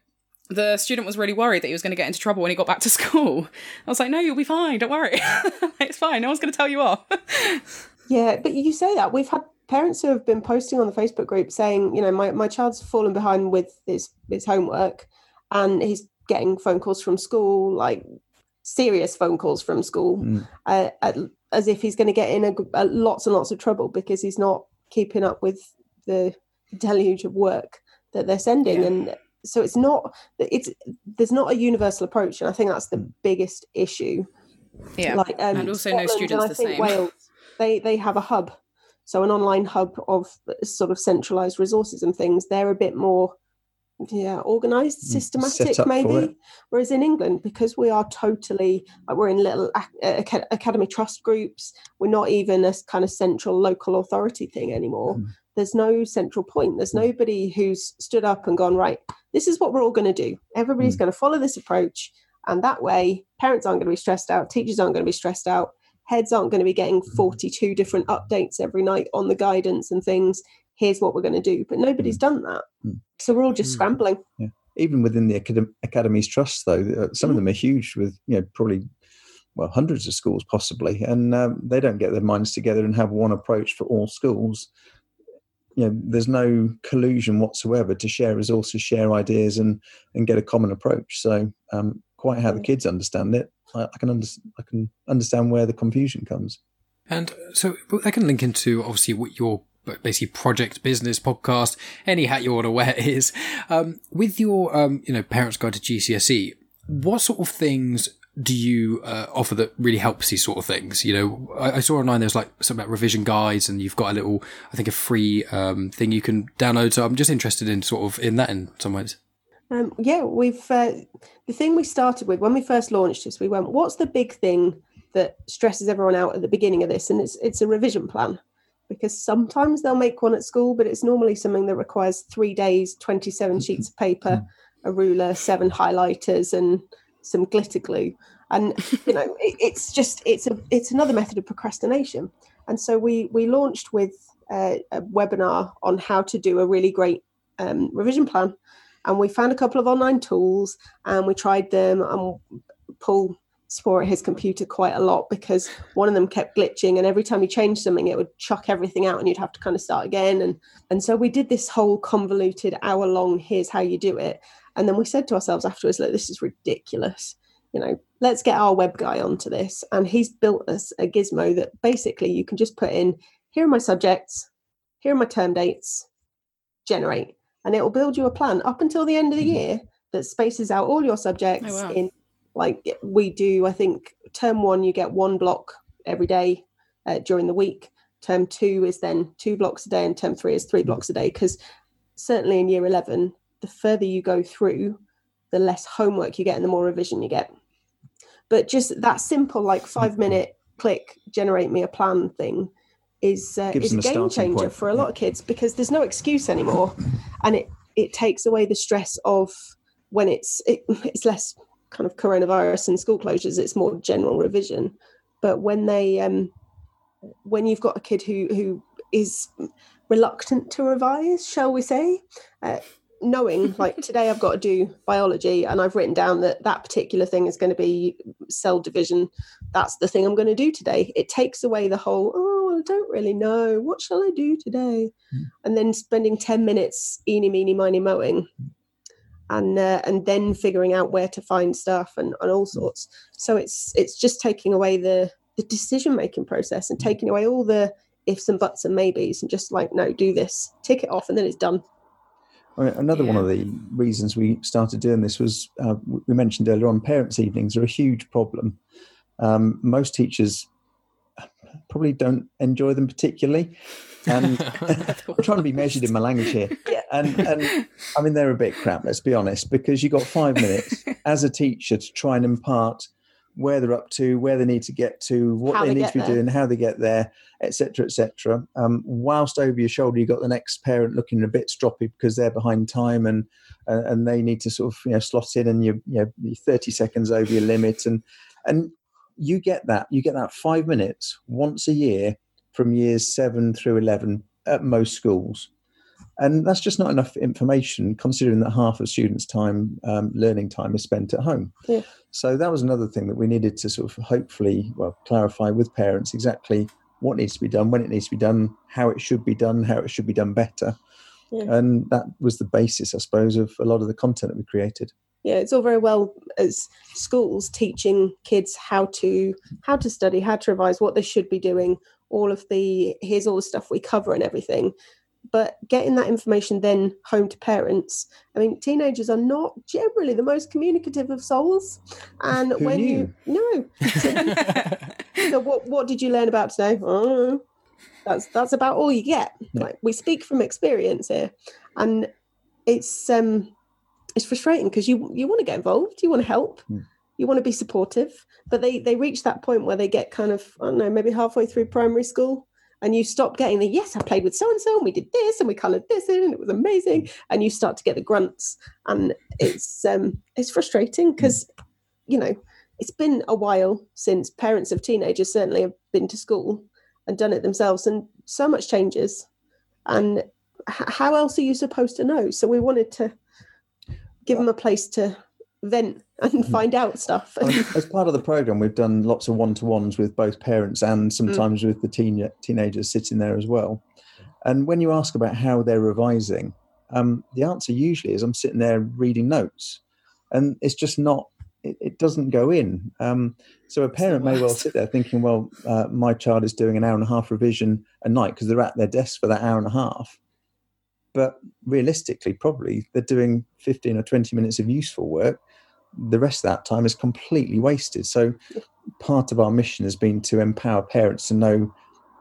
the student was really worried that he was going to get into trouble when he got back to (laughs) school. I was like, no, you'll be fine. Don't worry. (laughs) it's fine. No one's going to tell you off. (laughs) yeah, but you say that. We've had parents who have been posting on the Facebook group saying, you know, my, my child's fallen behind with his, his homework and he's getting phone calls from school, like serious phone calls from school mm. uh, at as if he's going to get in a, a, lots and lots of trouble because he's not keeping up with the deluge of work that they're sending. Yeah. and so it's not it's there's not a universal approach and i think that's the biggest issue. Yeah. Like um, and also Scotland no students the same. Wales they they have a hub. So an online hub of sort of centralized resources and things they're a bit more yeah organized mm, systematic maybe whereas in england because we are totally like we're in little ac- academy trust groups we're not even a kind of central local authority thing anymore mm. there's no central point there's mm. nobody who's stood up and gone right this is what we're all going to do everybody's mm. going to follow this approach and that way parents aren't going to be stressed out teachers aren't going to be stressed out heads aren't going to be getting mm. 42 different updates every night on the guidance and things here's what we're going to do. But nobody's mm. done that. Mm. So we're all just mm. scrambling. Yeah. Even within the academ- academies trust, though, uh, some of them are huge with, you know, probably, well, hundreds of schools possibly. And um, they don't get their minds together and have one approach for all schools. You know, there's no collusion whatsoever to share resources, share ideas, and and get a common approach. So, um, quite how the kids understand it, I, I can under, I can understand where the confusion comes. And so I can link into obviously what your basically project business podcast, any hat you want to wear (laughs) is. Um, with your, um, you know, parents guide to GCSE, what sort of things do you uh, offer that really helps these sort of things? You know, I, I, saw online there's like something about revision guides, and you've got a little, I think, a free um, thing you can download. So I'm just interested in sort of in that in some ways. Um, yeah, we've uh, the thing we started with when we first launched this. We went, "What's the big thing that stresses everyone out at the beginning of this?" And it's it's a revision plan because sometimes they'll make one at school, but it's normally something that requires three days, 27 mm-hmm. sheets of paper, a ruler, seven highlighters, and some glitter glue. And you know, (laughs) it, it's just it's a it's another method of procrastination. And so we we launched with a, a webinar on how to do a really great um, revision plan, and we found a couple of online tools and we tried them. And Paul swore at his computer quite a lot because one of them kept glitching and every time you changed something it would chuck everything out and you'd have to kind of start again and and so we did this whole convoluted hour long here's how you do it and then we said to ourselves afterwards look this is ridiculous you know let's get our web guy onto this and he's built us a gizmo that basically you can just put in here are my subjects here are my term dates generate and it will build you a plan up until the end of the mm-hmm. year that spaces out all your subjects oh, wow. in like we do, I think term one, you get one block every day uh, during the week. Term two is then two blocks a day, and term three is three mm. blocks a day. Because certainly in year 11, the further you go through, the less homework you get and the more revision you get. But just that simple, like five mm. minute click, generate me a plan thing is uh, is a game changer point. for a lot of kids because there's no excuse anymore, and it it takes away the stress of when it's it, (laughs) it's less kind of coronavirus and school closures, it's more general revision. But when they, um, when you've got a kid who who is reluctant to revise, shall we say, uh, knowing (laughs) like today I've got to do biology and I've written down that that particular thing is going to be cell division. That's the thing I'm going to do today. It takes away the whole, oh, I don't really know. What shall I do today? Mm. And then spending 10 minutes eeny, meeny, miny, mowing and uh, and then figuring out where to find stuff and, and all sorts. So it's it's just taking away the the decision making process and taking away all the ifs and buts and maybes and just like no do this tick it off and then it's done. I mean, another one of the reasons we started doing this was uh, we mentioned earlier on parents evenings are a huge problem. Um, most teachers probably don't enjoy them particularly and (laughs) i'm trying to be measured in my language here Yeah. and and i mean they're a bit crap let's be honest because you've got five minutes (laughs) as a teacher to try and impart where they're up to where they need to get to what they they need to be there. doing how they get there etc etc um, whilst over your shoulder you've got the next parent looking a bit stroppy because they're behind time and uh, and they need to sort of you know slot in and you're, you know, you're 30 seconds over your limit and and you get that you get that five minutes once a year from years seven through 11 at most schools and that's just not enough information considering that half of students time um, learning time is spent at home Yeah. so that was another thing that we needed to sort of hopefully well clarify with parents exactly what needs to be done when it needs to be done how it should be done how it should be done better Yeah. and that was the basis i suppose of a lot of the content that we created yeah it's all very well as schools teaching kids how to how to study how to revise what they should be doing all of the here's all the stuff we cover and everything. But getting that information then home to parents i mean teenagers are not generally the most communicative of souls. And Who when you no. (laughs) So what what did you learn about today? Oh, that's that's about all you get. Yeah. like we speak from experience here. And it's um it's frustrating because you you want to get involved you want to help Hmm. you want to be supportive but they they reach that point where they get kind of i don't know maybe halfway through primary school and you stop getting the yes i played with so and so and we did this and we colored this in and it was amazing and you start to get the grunts. And it's um it's frustrating because you know it's been a while since parents of teenagers certainly have been to school and done it themselves and so much changes. And how else are you supposed to know? So we wanted to give them a place to vent and find out stuff as part of the program, we've done lots of one-to-ones with both parents and sometimes with the teen, teenagers sitting there as well. And when you ask about how they're revising, um, the answer usually is I'm sitting there reading notes, and it's just not. It, it doesn't go in. Um, so a parent may well sit there thinking, "Well, uh, my child is doing an hour and a half revision a night because they're at their desk for that hour and a half." But realistically, probably they're doing 15 or 20 minutes of useful work the rest of that time is completely wasted. So part of our mission has been to empower parents to know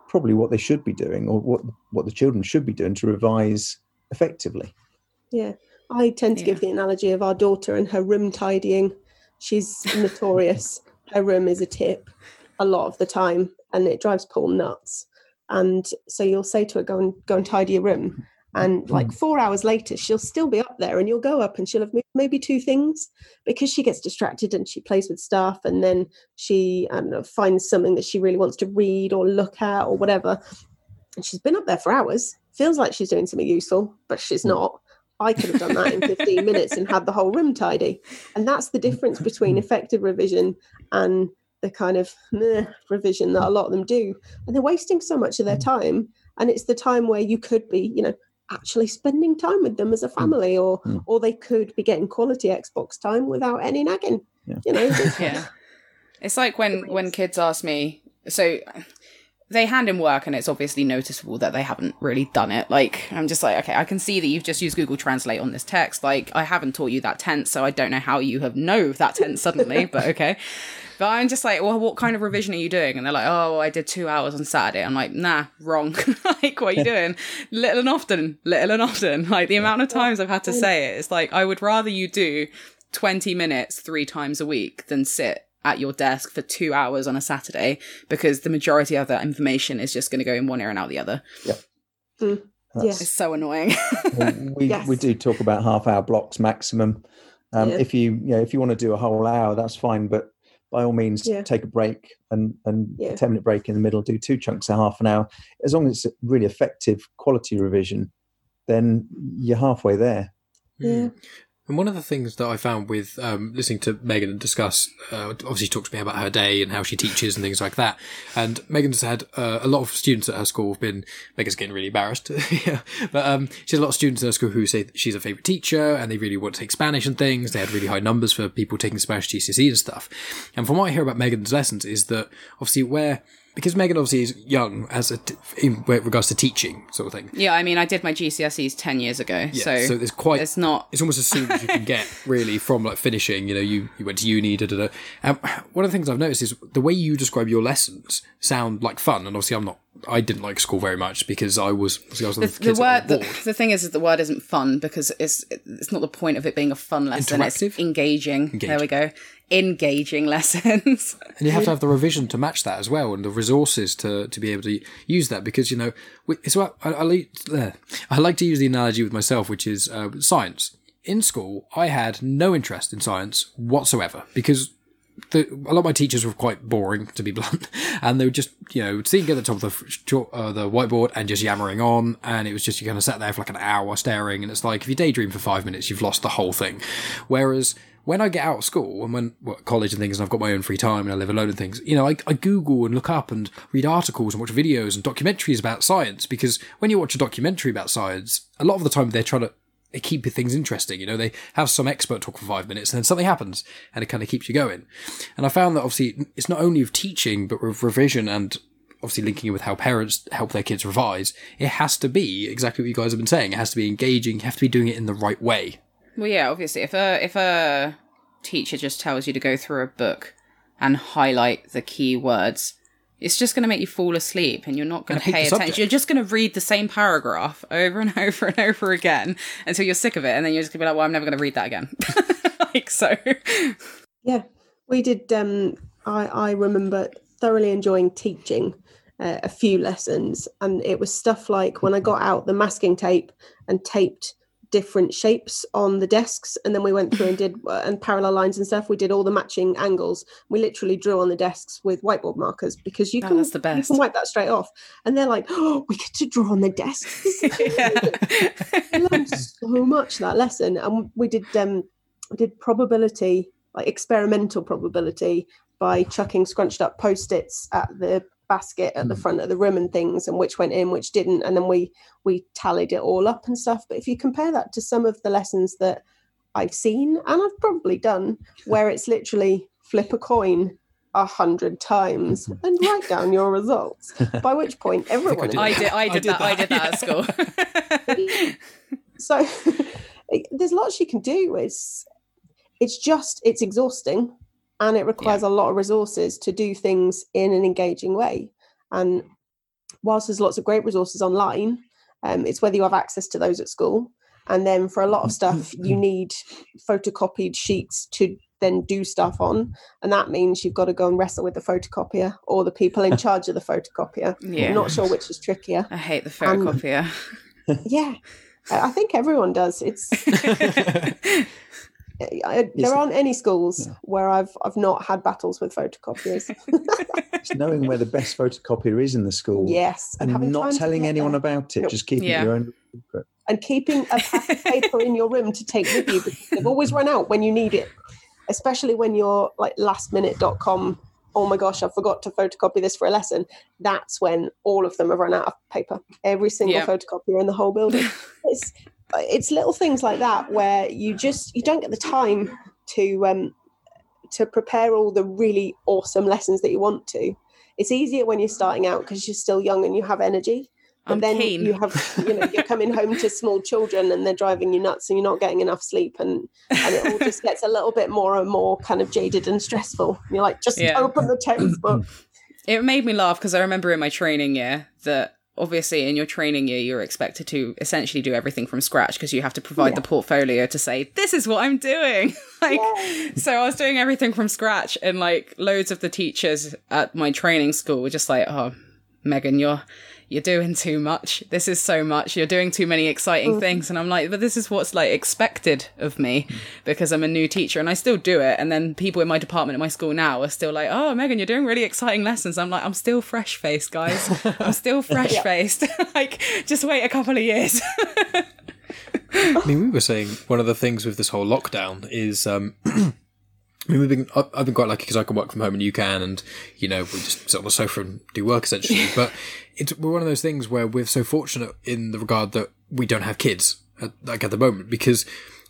probably what they should be doing or what what the children should be doing to revise effectively. Yeah, I tend to give the analogy of our daughter and her room tidying. She's (laughs) notorious. her room is a tip a lot of the time, and it drives Paul nuts. And so you'll say to her, "Go and go and tidy your room," and mm-hmm. like four hours later, she'll still be up there, and you'll go up, and she'll have moved maybe two things because she gets distracted and she plays with stuff, and then she know, finds something that she really wants to read or look at or whatever. And she's been up there for hours. Feels like she's doing something useful, but she's mm. not. I could have done that in 15 (laughs) minutes and had the whole room tidy. And that's the difference between mm-hmm. effective revision and the kind of (laughs) meh revision that a lot of them do. And they're wasting so much of their mm. time. And it's the time where you could be, you know, actually spending time with them as a family, or Mm. or they could be getting quality Xbox time without any nagging. Yeah. You know, (laughs) it's- yeah. It's like when when kids ask me, so they hand in work and it's obviously noticeable that they haven't really done it. Like I'm just like, okay, I can see that you've just used Google Translate on this text. Like I haven't taught you that tense, so I don't know how you have know that tense suddenly, (laughs) but okay. But I'm just like, well, what kind of revision are you doing? And they're like, oh, I did two hours on Saturday. I'm like, nah, wrong. (laughs) like, what are you doing? little and often, little and often. (laughs) Like the amount of times I've had to say it, it's like I would rather you do 20 minutes three times a week than sit at your desk for two hours on a Saturday because the majority of that information is just going to go in one ear and out the other. yeah. It's so annoying. (laughs) we Yes. we do talk about half hour blocks maximum. Um, Yeah. If you you know if you want to do a whole hour, that's fine. But by all means, Yeah. take a break and and Yeah. a ten minute break in the middle. Do two chunks of half an hour. As long as it's really effective quality revision, then you're halfway there. Yeah. And one of the things that I found with um, listening to Megan discuss, uh, obviously talks to me about her day and how she teaches and things like that. And Megan's had uh, a lot of students at her school have been, Megan's getting really embarrassed, (laughs) yeah. but um, she has a lot of students at her school who say she's a favourite teacher and they really want to take Spanish and things. They had really high numbers for people taking Spanish GCSE and stuff. And from what I hear about Megan's lessons is that obviously where because Megan obviously is young as a t- in regards to teaching sort of thing. Yeah, I mean, I did my GCSEs ten years ago, Yeah, so so there's quite it's not. it's almost as soon as you can (laughs) get really from like finishing you know you, you went to uni da, da, da. Um, one of the things i've noticed is the way you describe your lessons sound like fun and obviously i'm not i didn't like school very much because i was I was The, the the word, the, the thing is, is the word isn't fun because it's it's not the point of it being a fun lesson. Interactive? It's engaging. There we go. Engaging lessons. (laughs) and you have to have the revision to match that as well and the resources to, to be able to use that because you know it's what I, I, like, I like to use the analogy with myself which is uh, science in school i had no interest in science whatsoever because the, a lot of my teachers were quite boring, to be (laughs) blunt, and they would just, you know, sitting at the top of the uh, the whiteboard and just yammering on, and it was just you kind of sat there for like an hour staring, and it's like if you daydream for five minutes, you've lost the whole thing. Whereas when I get out of school and when well, college and things, and I've got my own free time and I live alone and things, you know, I, I Google and look up and read articles and watch videos and documentaries about science because when you watch a documentary about science, a lot of the time they're trying to they keep things interesting. You know, they have some expert talk for five minutes and then something happens and it kind of keeps you going. And I found that obviously it's not only of teaching, but with revision and obviously linking it with how parents help their kids revise. It has to be exactly what you guys have been saying. It has to be engaging. You have to be doing it in the right way. Well, yeah, obviously, if a if a teacher just tells you to go through a book and highlight the key words, it's just going to make you fall asleep, and you're not going to pay attention. subject. You're just going to read the same paragraph over and (laughs) over and over again until you're sick of it, and then you're just going to be like, "Well, I'm never going to read that again." (laughs) like so. Yeah, we did. Um, I I remember thoroughly enjoying teaching uh, a few lessons, and it was stuff like when I got out the masking tape and taped different shapes on the desks, and then we went through and did (laughs) uh, and parallel lines and stuff. We did all the matching angles. We literally drew on the desks with whiteboard markers because you Oh, can the you best. can wipe that straight off. And they're like, "Oh, we get to draw on the desks." (laughs) (laughs) I learned so much that lesson, and we did um, we did probability, like experimental probability, by chucking scrunched up post its at the basket at the front of the room and things, and which went in, which didn't, and then we we tallied it all up and stuff. But if you compare that to some of the lessons that I've seen and I've probably done, where it's literally flip a coin a hundred times (laughs) and write down your results. By which (laughs) point everyone did I did. I did, did that. I did that at school. (laughs) so there's lots you can do it's it's just it's exhausting and it requires a lot of resources to do things in an engaging way. And whilst there's lots of great resources online um, it's whether you have access to those at school. And then for a lot of stuff you (laughs) need photocopied sheets to then do stuff on. And that means you've got to go and wrestle with the photocopier or the people in (laughs) charge of the photocopier. Yeah. i'm not sure which is trickier. I hate the photocopier. (laughs) yeah i I think everyone does. It's I, there aren't any schools where I've I've not had battles with photocopiers. It's knowing where the best photocopier is in the school. yes, And having not telling anyone there. about it, Nope. just keeping Yeah. your own secret. and keeping a pack of (laughs) paper in your room to take with you because they've always run out when you need it, especially when you're like lastminute.com. Oh my gosh, I forgot to photocopy this for a lesson. That's when all of them have run out of paper. Every single Yeah. photocopier in the whole building. (laughs) It's it's little things like that where you just you don't get the time to um to prepare all the really awesome lessons that you want to. It's easier when you're starting out because you're still young and you have energy. But I'm then keen. you have, you know, you're coming home to small children and they're driving you nuts and you're not getting enough sleep and, and it all just gets a little bit more and more kind of jaded and stressful. You're like, just Yeah. open the textbook. (clears throat) It made me laugh because I remember in my training year that obviously in your training year you're expected to essentially do everything from scratch because you have to provide Yeah. the portfolio to say this is what I'm doing. (laughs) like so I was doing everything from scratch and like loads of the teachers at my training school were just like, "Oh, Megan, you're you're doing too much. This is so much. You're doing too many exciting things." And I'm like, "But this is what's like expected of me because I'm a new teacher and I still do it." And then people in my department at my school now are still like, "Oh, Megan, you're doing really exciting lessons." I'm like, "I'm still fresh faced, guys. I'm still (laughs) fresh faced. (laughs) like just wait a couple of years." (laughs) I mean, we were saying one of the things with this whole lockdown is, um, (clears throat) I mean, we've been, I've been quite lucky because I can work from home and you can, and you know, we just sit on the sofa and do work essentially. (laughs) but it's we're one of those things where we're so fortunate in the regard that we don't have kids, at, like at the moment, because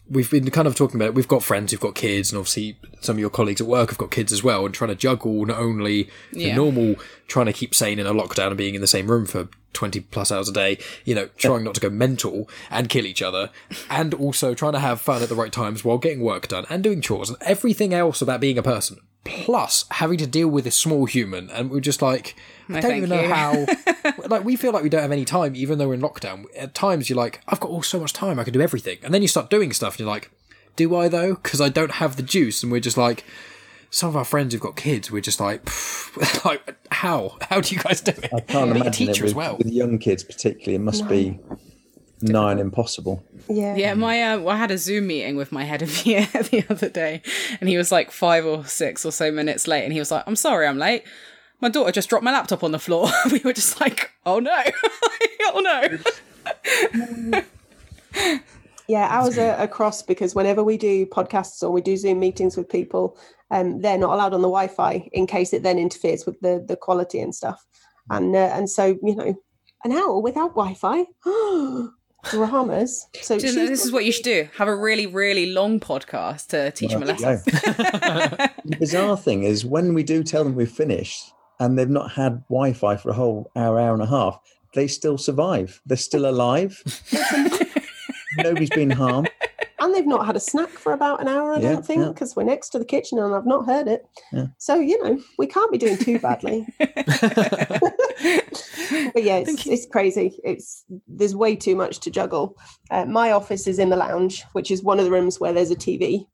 we've been kind of talking about it. We've got friends who've got kids, and obviously some of your colleagues at work have got kids as well, and trying to juggle not only the Yeah. normal trying to keep sane in a lockdown and being in the same room for 20 plus hours a day, you know, trying not to go mental and kill each other, and also trying to have fun at the right times while getting work done and doing chores and everything else about being a person. Plus, having to deal with a small human, and we're just like, I No, don't even know you. how. (laughs) (laughs) like, we feel like we don't have any time, even though we're in lockdown. At times, you're like, I've got all so much time, I can do everything. And then you start doing stuff, and you're like, do I though? Because I don't have the juice, and we're just like, some of our friends who've got kids, we're just like, (laughs) like how? How do you guys do it? I can't Being a imagine it teacher with, as well. with young kids, particularly. It must be nigh on impossible. Yeah. Yeah, my uh, I had a Zoom meeting with my head of year (laughs) the other day, and he was like five or six or so minutes late, and he was like, "I'm sorry, I'm late. My daughter just dropped my laptop on the floor." (laughs) we were just like, "Oh no, oh no." Yeah, ours are across because whenever we do podcasts or we do Zoom meetings with people, um, they're not allowed on the Wi-Fi in case it then interferes with the the quality and stuff. And uh, and so you know, an hour without Wi-Fi, (gasps) dramas. So Do you know, this is what you should do: have a really, really long podcast to teach them a lesson. (laughs) the bizarre thing is when we do tell them we've finished and they've not had Wi-Fi for a whole hour, hour and a half, they still survive. They're still alive. (laughs) Nobody's been harmed. And they've not had a snack for about an hour, I Yeah, don't think, yeah. because we're next to the kitchen and I've not heard it. Yeah. So you know, we can't be doing too badly. (laughs) (laughs) but yeah, it's, it's crazy. It's there's way too much to juggle. Uh, my office is in the lounge, which is one of the rooms where there's a TV,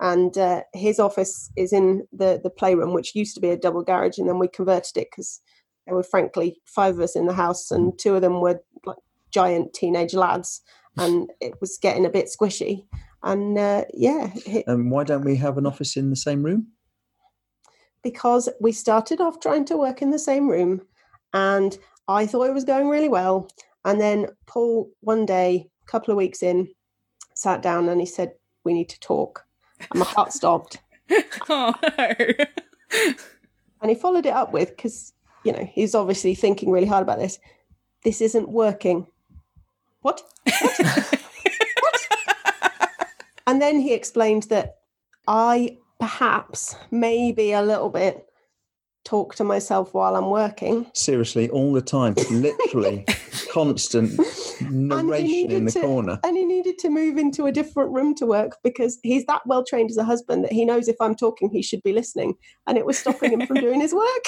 and uh, his office is in the the playroom, which used to be a double garage, and then we converted it because there were frankly five of us in the house, and two of them were like giant teenage lads, and it was getting a bit squishy. And uh, yeah, it, And why don't we have an office in the same room? because we started off trying to work in the same room and I thought it was going really well. And then Paul, one day, a couple of weeks in, sat down and he said, We need to talk. And my heart stopped. (laughs) oh no! And he followed it up with, because, you know, he's obviously thinking really hard about this. This isn't working. What? What? (laughs) what? And then he explained that I perhaps, maybe a little bit, talk to myself while I'm working. Seriously, all the time, literally, (laughs) constant narration in the to- corner. And he needed to move into a different room to work because he's that well trained as a husband that he knows if I'm talking, he should be listening. And it was stopping him from doing his work.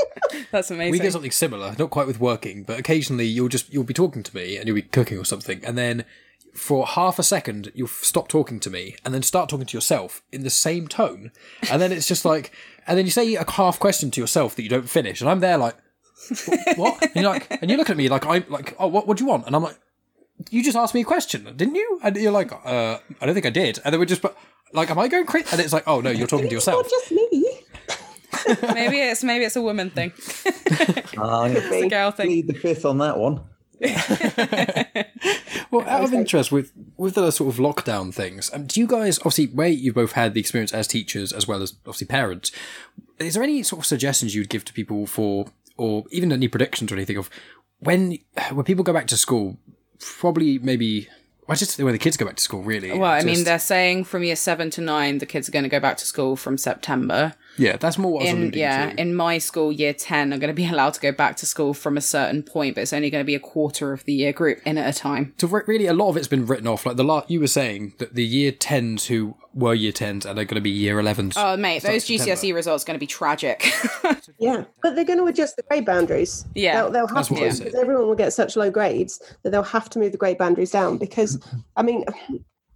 (laughs) That's amazing. We get something similar, not quite with working, but occasionally you'll just you'll be talking to me and you'll be cooking or something, and then for half a second you'll stop talking to me and then start talking to yourself in the same tone, and then it's just like, and then you say a half question to yourself that you don't finish, and I'm there like, what? And you're like, and you look at me like I'm like, oh, what? What do you want? And I'm like, you just asked me a question, didn't you? And you're like, uh, I don't think I did. And then we're just, but like, am I going crazy? And it's like, oh no, you're talking to It's yourself. not just me. (laughs) maybe it's maybe it's a woman thing. I'm going be. The girl thing. plead the fifth on that one. (laughs) Well, out of interest, with with the sort of lockdown things, um, do you guys obviously where you've both had the experience as teachers as well as obviously parents? Is there any sort of suggestions you'd give to people for, or even any predictions or anything of when when people go back to school? Probably maybe. Well, just when the kids go back to school, really. Well, I mean, they're saying from year seven to nine, the kids are going to go back to school from September. Yeah, that's more what I was In alluding yeah, to. in my school, year ten are going to be (laughs) allowed to go back to school from a certain point, but it's only going to be a quarter of the year group in at a time. So re- really, a lot of it's been written off. Like the lot you were saying that the year tens who were year tens and are going to be year elevens. Oh, mate, those September. GCSE results are going to be tragic. (laughs) Yeah. But they're going to adjust the grade boundaries. Yeah, They'll, they'll have that's to because said. everyone will get such low grades that they'll have to move the grade boundaries down because, I mean,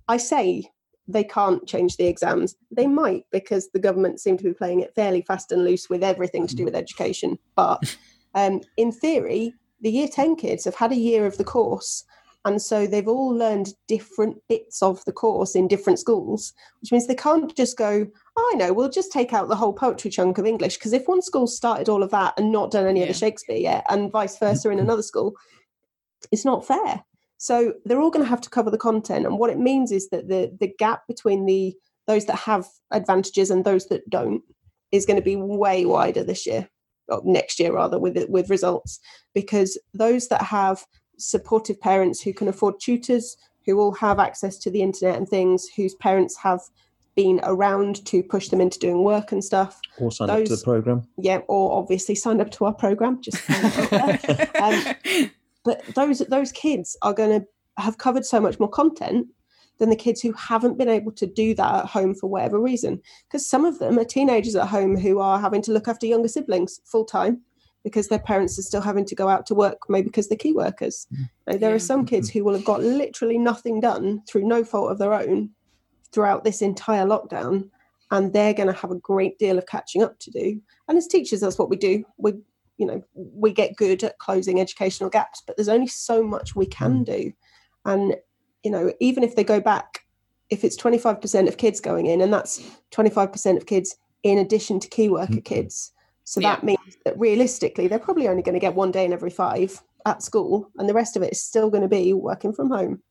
I say they can't change the exams. They might because the government seem to be playing it fairly fast and loose with everything to do with education. But (laughs) um, in theory, the year 10 kids have had a year of the course. And so they've all learned different bits of the course in different schools, which means they can't just go, oh, I know, we'll just take out the whole poetry chunk of English. Because if one school started all of that and not done any of the Shakespeare yet, and vice versa in (laughs) another school, it's not fair. So they're all going to have to cover the content. And what it means is that the the gap between the those that have advantages and those that don't is going to be way wider this year, or next year rather, with with results, because those that have supportive parents who can afford tutors, who all have access to the internet and things, whose parents have been around to push them into doing work and stuff. Or sign those, up to the program. Yeah, or obviously signed up to our program. Just (laughs) um, but those those kids are going to have covered so much more content than the kids who haven't been able to do that at home for whatever reason. Because some of them are teenagers at home who are having to look after younger siblings full time because their parents are still having to go out to work, maybe because they're key workers. Mm. there yeah. are some kids who will have got literally nothing done through no fault of their own throughout this entire lockdown. And they're going to have a great deal of catching up to do. And as teachers, that's what we do. We, you know, we get good at closing educational gaps, but there's only so much we can mm. do. And, you know, even if they go back, if it's 25% of kids going in, and that's 25% of kids in addition to key worker mm-hmm. kids, so yeah. that means that realistically, they're probably only going to get one day in every five at school, and the rest of it is still going to be working from home.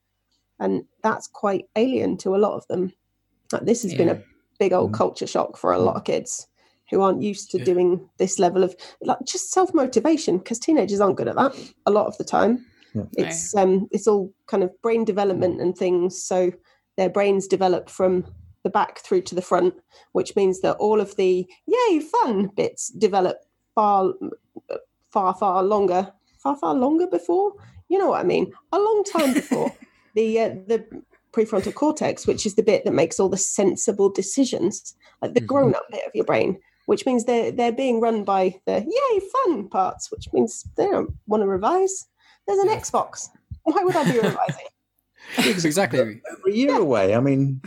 And that's quite alien to a lot of them. Like this has yeah. been a big old mm. culture shock for a lot of kids who aren't used to yeah. doing this level of like just self motivation because teenagers aren't good at that a lot of the time. Yeah. It's um it's all kind of brain development and things. So their brains develop from the back through to the front, which means that all of the yay fun bits develop far, far, far longer, far, far longer before. You know what I mean? A long time before (laughs) the uh, the prefrontal cortex, which is the bit that makes all the sensible decisions, like the mm-hmm. grown up bit of your brain, which means they're they're being run by the yay fun parts, which means they don't want to revise. There's an yeah. Xbox. Why would I be (laughs) revising? It's exactly over a year yeah. away. I mean,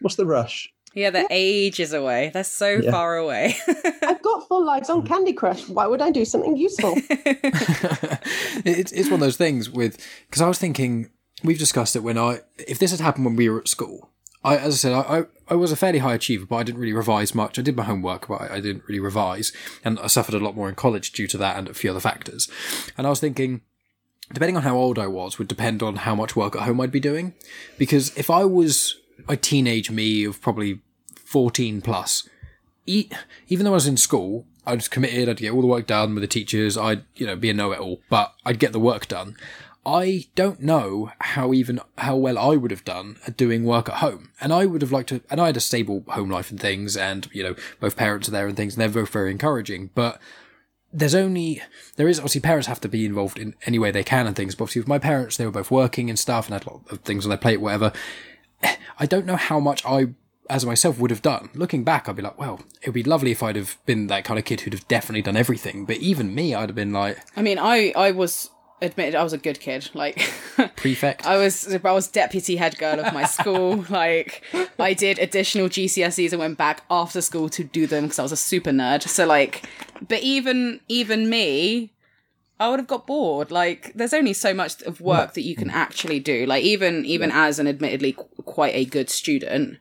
What's the rush? Yeah, they're yeah. ages away. They're so yeah. far away. I've got full lives on mm. Candy Crush. Why would I do something useful? (laughs) (laughs) it's, it's one of those things with because I was thinking we've discussed it when I if this had happened when we were at school. I, as I said, I, I was a fairly high achiever, but I didn't really revise much. I did my homework, but I, I didn't really revise, and I suffered a lot more in college due to that and a few other factors. And I was thinking, depending on how old I was, would depend on how much work at home I'd be doing. Because if I was a teenage me of probably 14 plus, even though I was in school, I was committed, I'd get all the work done with the teachers, I'd, you know, be a know-it-all, but I'd get the work done. I don't know how even how well I would have done at doing work at home. And I would have liked to and I had a stable home life and things and, you know, both parents are there and things and they're both very encouraging. But there's only there is obviously parents have to be involved in any way they can and things. But obviously with my parents, they were both working and stuff and had a lot of things on their plate, whatever. I don't know how much I, as myself, would have done. Looking back, I'd be like, well, it would be lovely if I'd have been that kind of kid who'd have definitely done everything. But even me, I'd have been like, I mean, I I was admitted I was a good kid. Like (laughs) prefect. I was I was deputy head girl of my school. (laughs) like I did additional GCSEs and went back after school to do them because I was a super nerd. So like, but even even me, I would have got bored. Like, there's only so much of work that you can actually do. Like, even even as an admittedly quite a good student,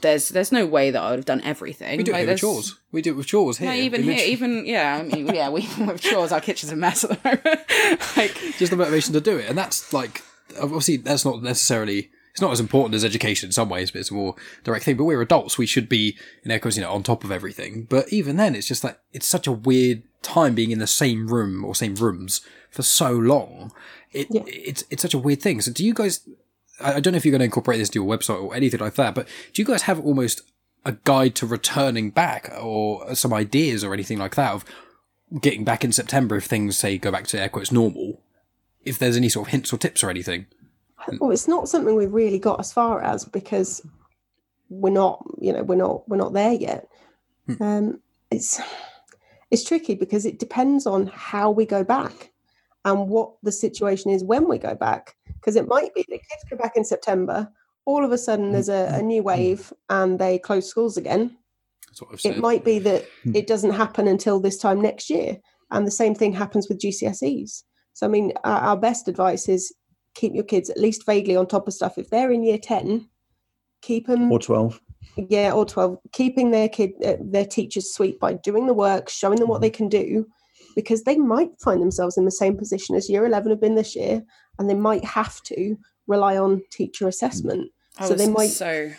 there's there's no way that I would have done everything. We do like, it with chores. We do it with chores here. No, even here, even yeah. I mean, yeah, we (laughs) with chores. Our kitchen's a mess at the moment. (laughs) like, just the motivation to do it, and that's like obviously that's not necessarily it's not as important as education in some ways, but it's a more direct thing. But we're adults; we should be, in echoes, you know, on top of everything. But even then, it's just like it's such a weird time being in the same room or same rooms for so long. It, yeah. it's it's such a weird thing. So, do you guys? I don't know if you're going to incorporate this to your website or anything like that, but do you guys have almost a guide to returning back or some ideas or anything like that of getting back in September if things say go back to air quotes normal? If there's any sort of hints or tips or anything? well, it's not something we've really got as far as because we're not, you know, we're not we're not there yet. Hmm. Um, it's it's tricky because it depends on how we go back and what the situation is when we go back. Because it might be that kids go back in September, all of a sudden there's a, a new wave and they close schools again. It might be that hmm. it doesn't happen until this time next year, and the same thing happens with GCSEs. So, I mean, our, our best advice is keep your kids at least vaguely on top of stuff. If they're in year 10, keep them. Or 12. Yeah, or 12. Keeping their kid, uh, their teachers sweet by doing the work, showing them what they can do. because they might find themselves in the same position as year 11 have been this year and they might have to rely on teacher assessment I so was they might so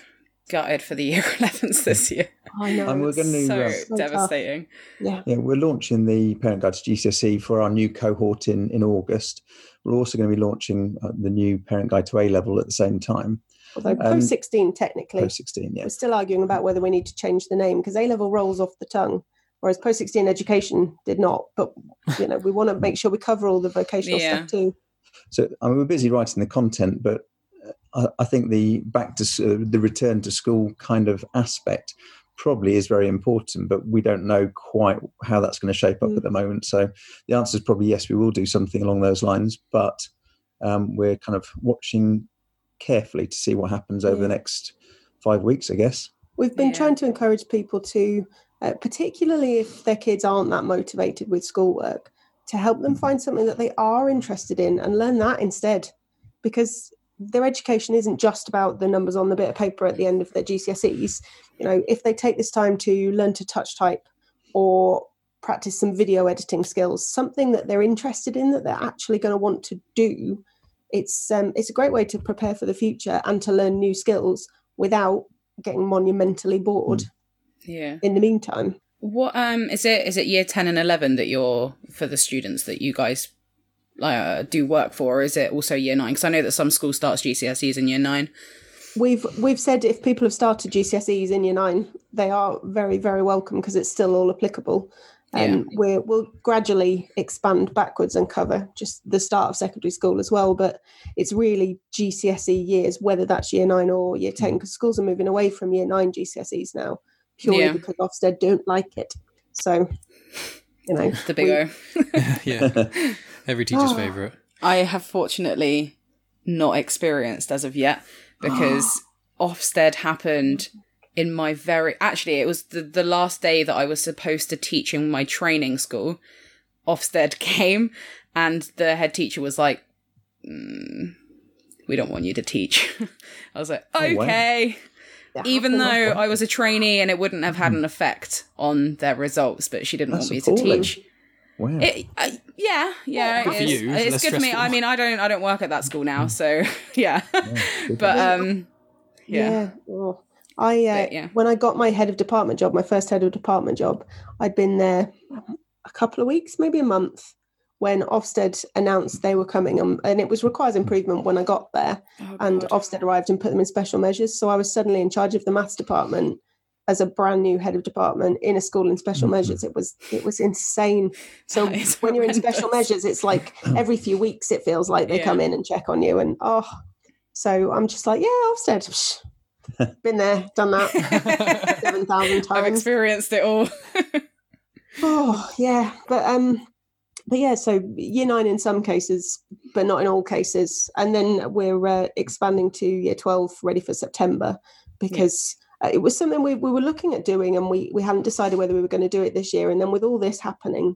gutted for the year (laughs) 11s this year. i know And we're going to so uh, So tough. devastating. yeah Yeah, we're launching the Parent Guide to GCSE for our new cohort in, in August. We're also going to be launching uh, the new Parent Guide to A level at the same time, although Um, post 16 technically post 16. Yeah. we're still arguing about whether we need to change the name because a level rolls off the tongue whereas post 16 education did not but you know we want to make sure we cover all the vocational Yeah. stuff too So I mean, we're busy writing the content, but uh, I, I think the back to uh, the return to school kind of aspect probably is very important, but we don't know quite how that's going to shape up Mm. at the moment. So the answer is probably yes, we will do something along those lines, but um, we're kind of watching carefully to see what happens over Yeah. the next five weeks, I guess. We've been Yeah. trying to encourage people to, uh, particularly if their kids aren't that motivated with schoolwork, to help them find something that they are interested in and learn that instead. Because their education isn't just about the numbers on the bit of paper at the end of their GCSEs. You know, if they take this time to learn to touch type or practice some video editing skills, something that they're interested in that they're actually going to want to do, it's um, it's a great way to prepare for the future and to learn new skills without getting monumentally bored Yeah. in the meantime. What um is it? Is it year ten and eleven that you're for the students that you guys uh, do work for? Or is it also year nine? Because I know that some school starts GCSEs in year nine. We've we've said if people have started GCSEs in year nine, they are very very welcome because it's still all applicable. And we're, we'll gradually expand backwards and cover just the start of secondary school as well. But it's really GCSE years, whether that's year nine or year 10, because schools are moving away from year nine GCSEs now, purely Yeah. because Ofsted don't like it. So, you know, The big we- O. yeah. (laughs) Every teacher's Oh. favourite. I have fortunately not experienced as of yet because Ofsted happened in my very actually it was the, the last day that I was supposed to teach in my training school. Ofsted (laughs) came and the head teacher was like, mm, "We don't want you to teach." (laughs) I was like, Oh, wow. "Okay." Yeah, Even though. I was a trainee and it wouldn't have had an effect on their results, but she didn't That's want me to appalling. teach. Wow. It, uh, yeah, yeah, Good it for is. you. It's good for me. I mean, I don't, I don't work at that school now, so (laughs) yeah. good but Yeah. um, yeah, Oh. I uh, But, yeah. when I got my head of department job, my first head of department job, I'd been there a couple of weeks, maybe a month, when Ofsted announced they were coming, um, and it was requires improvement when I got there. Oh, and God. Ofsted arrived and put them in special measures. So I was suddenly in charge of the maths department as a brand new head of department in a school in special Mhm. measures. It was it was insane. So (laughs) That is when you're in special measures, it's like every few weeks it feels like they Yeah. come in and check on you. And oh, so I'm just like, yeah, Ofsted, psh, (laughs) been there, done that (laughs) seven thousand times I've experienced it all. Oh yeah, but um, but yeah. So year nine in some cases, but not in all cases. And then we're uh, expanding to year twelve, ready for September, because uh, it was something we, we were looking at doing, and we we hadn't decided whether we were going to do it this year. And then with all this happening,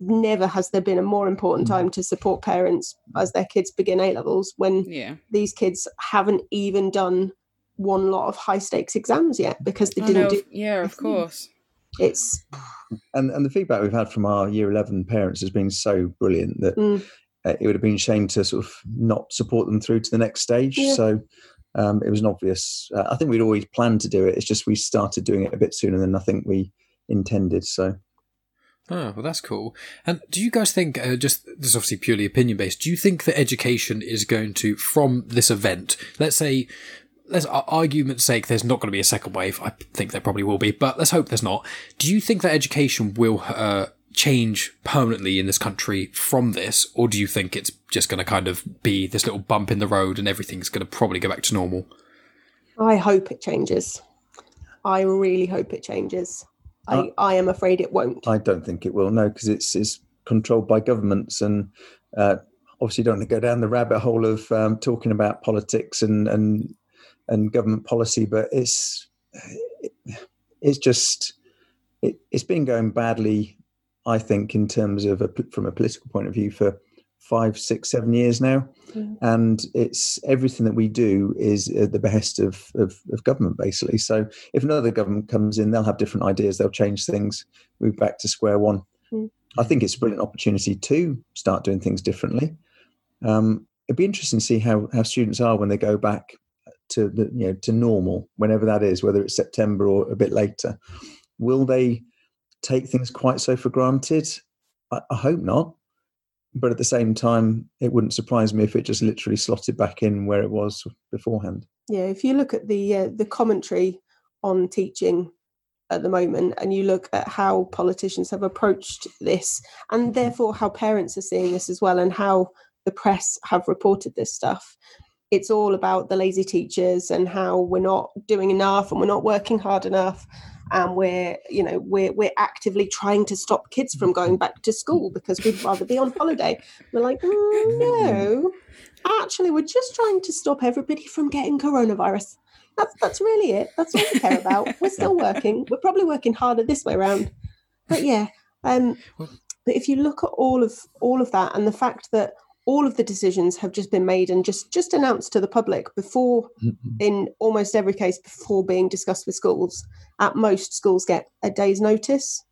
never has there been a more important Mm. time to support parents as their kids begin A levels when yeah, these kids haven't even done one lot of high stakes exams yet because they didn't know, do yeah, of course. It's and and the feedback we've had from our year 11 parents has been so brilliant that Mm. uh, it would have been a shame to sort of not support them through to the next stage Yeah. so um, it was an obvious uh, i think we'd always planned to do it it's just we started doing it a bit sooner than i think we intended so Oh, well, that's cool. And do you guys think, uh, just this is obviously purely opinion based, do you think that education is going to, from this event, let's say, let's argument's sake, there's not going to be a second wave. I think there probably will be, but let's hope there's not. Do you think that education will uh, change permanently in this country from this, or do you think it's just going to kind of be this little bump in the road and everything's going to probably go back to normal? I hope it changes. I really hope it changes. Uh, I, I am afraid it won't. i don't think it will no because it's it's controlled by governments and uh, obviously don't want to go down the rabbit hole of um, talking about politics and and and government policy but it's it's just it, it's been going badly i think in terms of a, from a political point of view for five six seven years now Mm. and it's everything that we do is at the behest of, of of government basically so if another government comes in they'll have different ideas they'll change things move back to square one Mm. I think it's a brilliant opportunity to start doing things differently. Um, it'd be interesting to see how how students are when they go back to the you know to normal, whenever that is, whether it's September or a bit later. Will they take things quite so for granted? I, I hope not. But at the same time, it wouldn't surprise me if it just literally slotted back in where it was beforehand. Yeah, if you look at the uh, the commentary on teaching at the moment and you look at how politicians have approached this and therefore how parents are seeing this as well and how the press have reported this stuff it's all about the lazy teachers and how we're not doing enough and we're not working hard enough. And we're you know we're we're actively trying to stop kids from going back to school because we'd rather be on holiday. We're like mm, no. Actually we're just trying to stop everybody from getting coronavirus. That's that's really it. That's all we care about. We're still working. We're probably working harder this way around. But yeah um but if you look at all of all of that and the fact that all of the decisions have just been made and just just announced to the public before Mm-hmm. in almost every case before being discussed with schools at most schools get a day's notice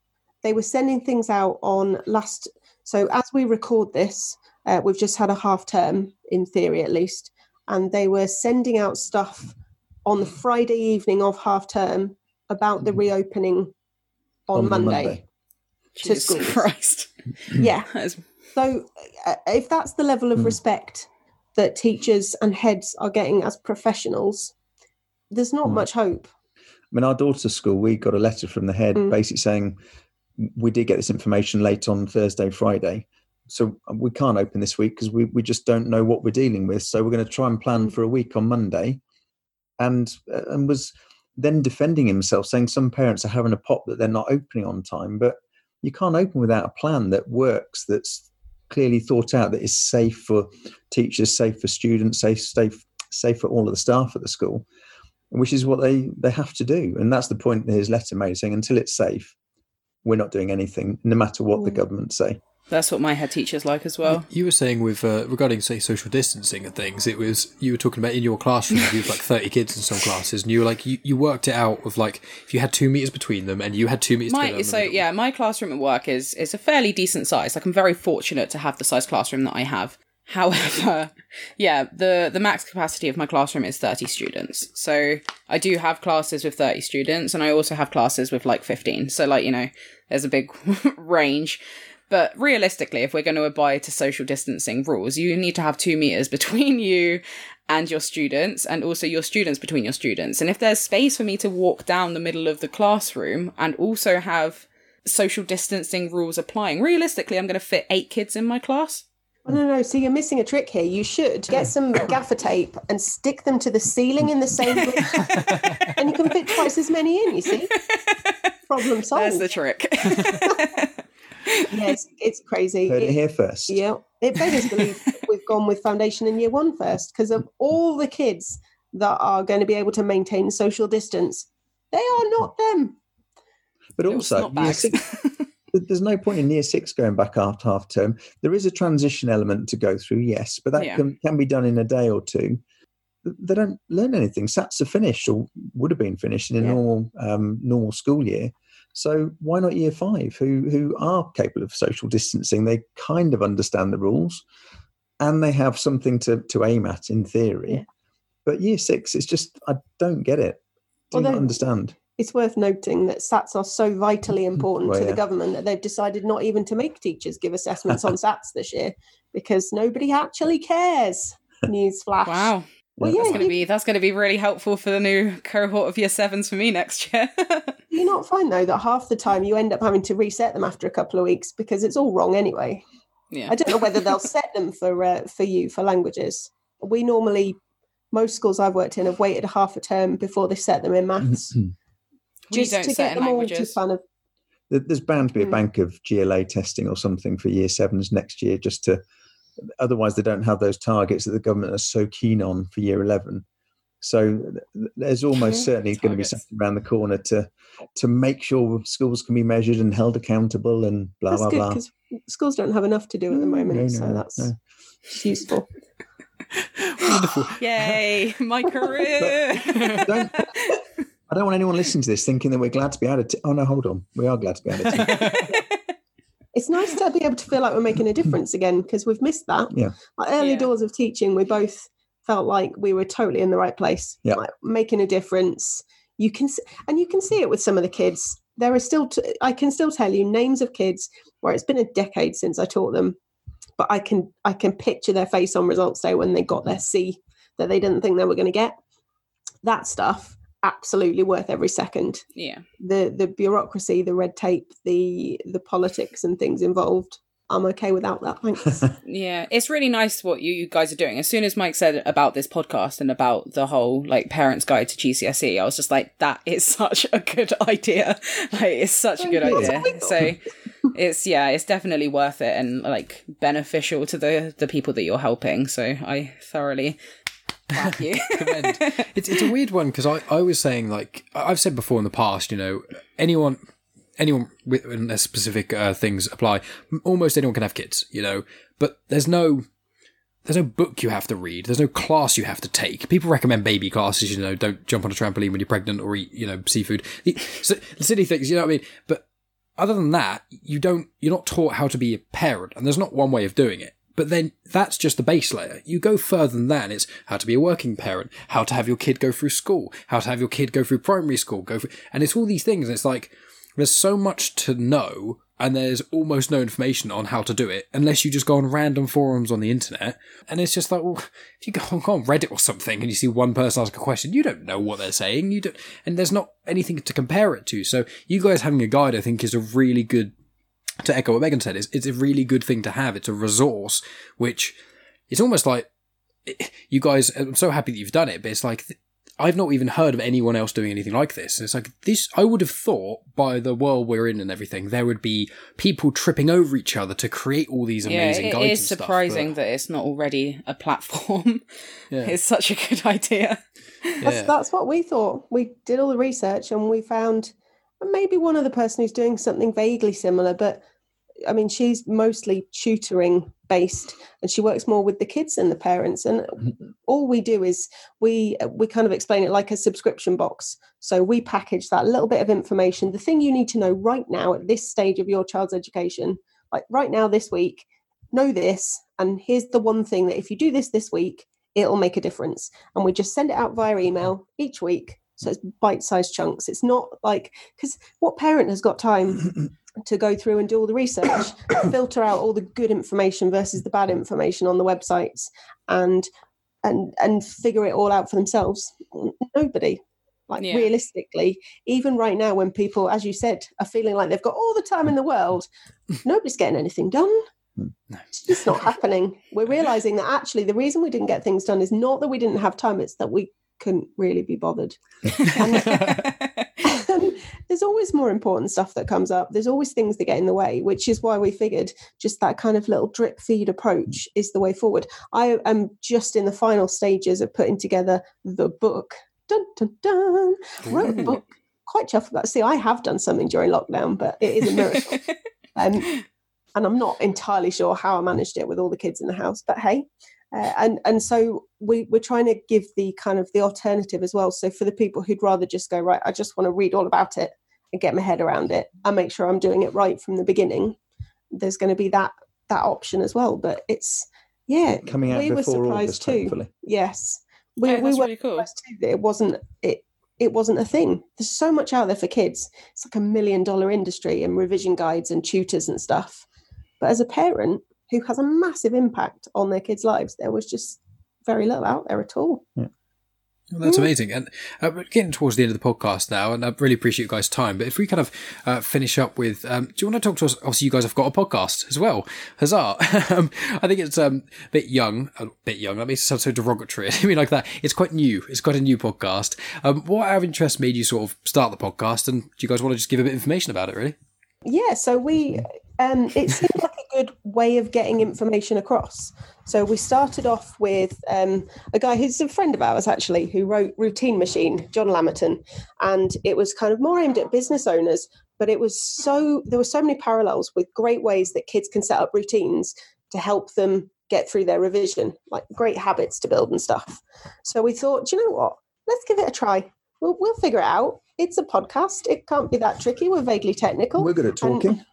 they were sending things out on last so as we record this uh, we've just had a half term in theory at least and they were sending out stuff on the friday evening of half term about the reopening on, On monday, Monday. To Jesus schools. Christ. yeah (laughs) That is- so, uh, if that's the level of Mm. respect that teachers and heads are getting as professionals, there's not Mm. much hope. I mean, our daughter's school, we got a letter from the head Mm. basically saying we did get this information late on Thursday, Friday. So uh, we can't open this week because we, we just don't know what we're dealing with. So we're going to try and plan Mm. for a week on Monday. And uh, and was then defending himself, saying some parents are having a pop that they're not opening on time. But you can't open without a plan that works, that's clearly thought out, that is safe for teachers, safe for students, safe, safe, safe for all of the staff at the school which is what they they have to do and that's the point that his letter made saying until it's safe we're not doing anything no matter what the Mm. government say That's what my head teacher's like as well. You were saying with uh, regarding say social distancing and things, it was you were talking about in your classroom you had like (laughs) thirty kids in some classes, and you were like you, you worked it out with like if you had two meters between them and you had two meters. My so yeah, my classroom at work is is a fairly decent size. Like I'm very fortunate to have the size classroom that I have. (laughs) However, yeah, the the max capacity of my classroom is 30 students. So I do have classes with 30 students and I also have classes with like 15. So like, you know, there's a big (laughs) range. But realistically, if we're going to abide to social distancing rules, you need to have two meters (laughs) between you and your students, and also your students between your students. And if there's space for me to walk down the middle of the classroom and also have social distancing rules applying, realistically, I'm going to fit eight kids in my class. Oh, no, no. So you're missing a trick here. You should get some (coughs) gaffer tape and stick them to the ceiling in the same room, (laughs) and you can fit twice as many in. You see, (laughs) problem solved. That's the trick. (laughs) yeah, it's, it's crazy. heard it It- here first Yeah, it beggars belief we've gone with foundation in year one first because of all the kids that are going to be able to maintain social distance. They are not them. but also year six, (laughs) there's no point in year six going back after half term there is a transition element to go through yes but that Yeah. can, can be done in a day or two they don't learn anything sats are finished or would have been finished in a Yeah. normal um, normal school year so why not year five who who are capable of social distancing they kind of understand the rules and they have something to to aim at in theory Yeah. but year six it's just i don't get it I do not understand It's worth noting that SATs are so vitally (laughs) important Well, to yeah. the government that they've decided not even to make teachers give assessments on (laughs) SATs this year because nobody actually cares. Newsflash. wow. Well, Yeah. yeah, That's going to you- be that's going to be really helpful for the new cohort of year sevens for me next year. Do (laughs) you not find though that half the time you end up having to reset them after a couple of weeks because it's all wrong anyway? yeah. I don't know whether they'll set them for uh, for you for languages. We normally, most schools I've worked in have waited half a term before they set them in maths, We just don't to set get in them all to kind of. There's bound to be a Mm. bank of GLA testing or something for year sevens next year, just to. Otherwise, they don't have those targets that the government are so keen on for year eleven. So there's almost Yeah, certainly going to be something around the corner to to make sure schools can be measured and held accountable and blah That's blah good blah. because schools don't have enough to do at the moment, no, so that's no. useful. wonderful. (laughs) Yay, my (laughs) career. Don't- I don't want anyone listening to this thinking that we're glad to be out of. T- oh no, hold on, we are glad to be out of. (laughs) T- it's nice to be able to feel like we're making a difference again because we've missed that. Yeah. Like early Yeah. doors of teaching, we both felt like we were totally in the right place, Yeah. like making a difference. You can, s- and you can see it with some of the kids. There are still, t- I can still tell you names of kids where it's been a decade since I taught them, but I can, I can picture their face on results day when they got their C that they didn't think they were going to get. That stuff absolutely worth every second Yeah. the the bureaucracy, the red tape, the the politics and things involved. I'm okay without that. Thanks. (laughs) Yeah, it's really nice what you, you guys are doing. As soon as Mike said about this podcast and about the whole like parents' guide to GCSE, I was just like, that is (laughs) such a good idea. Like, it's such a good you. idea. So (laughs) it's yeah, it's definitely worth it and like beneficial to the the people that you're helping. So I thoroughly (laughs) you. commend. (laughs) It's it's a weird one because I, I was saying like I've said before in the past, you know, anyone anyone with unless specific uh, things apply, almost anyone can have kids, you know, but there's no there's no book you have to read. There's no class you have to take. People recommend baby classes, you know, don't jump on a trampoline when you're pregnant or eat, you know, seafood. (laughs) The, so, silly things, you know what I mean? But other than that, you don't, you're not taught how to be a parent, and there's not one way of doing it. But then that's just the base layer. You go further than that. It's how to be a working parent, how to have your kid go through school, how to have your kid go through primary school, go through, and it's all these things. It's like, there's so much to know and there's almost no information on how to do it unless you just go on random forums on the internet. And it's just like, well, if you go on, go on Reddit or something and you see one person ask a question, you don't know what they're saying. You don't, and there's not anything to compare it to. So you guys having a guide, I think, is a really good. To echo what Megan said, is it's a really good thing to have. It's a resource which it's almost like you guys. I'm so happy that you've done it, but it's like I've not even heard of anyone else doing anything like this. It's like this, I would have thought by the world we're in and everything, there would be people tripping over each other to create all these yeah, amazing it guides. is and stuff, surprising but- that it's not already a platform. (laughs) Yeah. it's such a good idea. That's, that's what we thought. We did all the research and we found maybe one other person who's doing something vaguely similar, but I mean, she's mostly tutoring based and she works more with the kids than the parents. And mm-hmm. all we do is we we kind of explain it like a subscription box. So we package that little bit of information, the thing you need to know right now at this stage of your child's education, like right now this week, know this. And here's the one thing that if you do this this week, it'll make a difference. And we just send it out via email each week. So it's bite sized chunks. It's not like, because what parent has got time (coughs) to go through and do all the research, (coughs) filter out all the good information versus the bad information on the websites and and and figure it all out for themselves? Nobody. Like Yeah. realistically, even right now, when people, as you said, are feeling like they've got all the time in the world, (laughs) nobody's getting anything done. Hmm. It's just not happening. We're realizing that actually the reason we didn't get things done is not that we didn't have time, it's that we couldn't really be bothered. (laughs) And (laughs) there's always more important stuff that comes up. There's always things that get in the way, which is why we figured just that kind of little drip feed approach is the way forward. I am just in the final stages of putting together the book. Dun dun dun. Wrote a book. Quite chuffed about. See, I have done something during lockdown, but it is a miracle. (laughs) um, and I'm not entirely sure how I managed it with all the kids in the house. But hey, uh, and and so we we're trying to give the kind of the alternative as well. So for the people who'd rather just go right, I just want to read all about it and get my head around it and make sure I'm doing it right from the beginning. There's going to be that that option as well. But it's yeah, Coming out we were before surprised August, too. hopefully. Yes, we Oh, we were really cool. surprised too that it wasn't it it wasn't a thing. There's so much out there for kids. It's like a million dollar industry and revision guides and tutors and stuff. But as a parent who has a massive impact on their kids' lives, there was just very little out there at all. Well, that's amazing. And uh, we're getting towards the end of the podcast now, and I really appreciate you guys' time. But if we kind of uh, finish up with, um, do you want to talk to us? Obviously, you guys have got a podcast as well. Huzzah! (laughs) um, I think it's um, a bit young, a bit young. That makes it sound so derogatory. (laughs) I mean, like that. It's quite new. It's quite a new podcast. Um, what out of interest made you sort of start the podcast? And do you guys want to just give a bit of information about it, really? Yeah, so we um it seemed (laughs) like a good way of getting information across. So we started off with um, a guy who's a friend of ours actually, who wrote Routine Machine, John Lamerton, and it was kind of more aimed at business owners, but it was so there were so many parallels with great ways that kids can set up routines to help them get through their revision, like great habits to build and stuff. So we thought, "Do you know what? Let's give it a try. We'll, we'll figure it out. It's a podcast. It can't be that tricky. We're vaguely technical. We're good at talking. and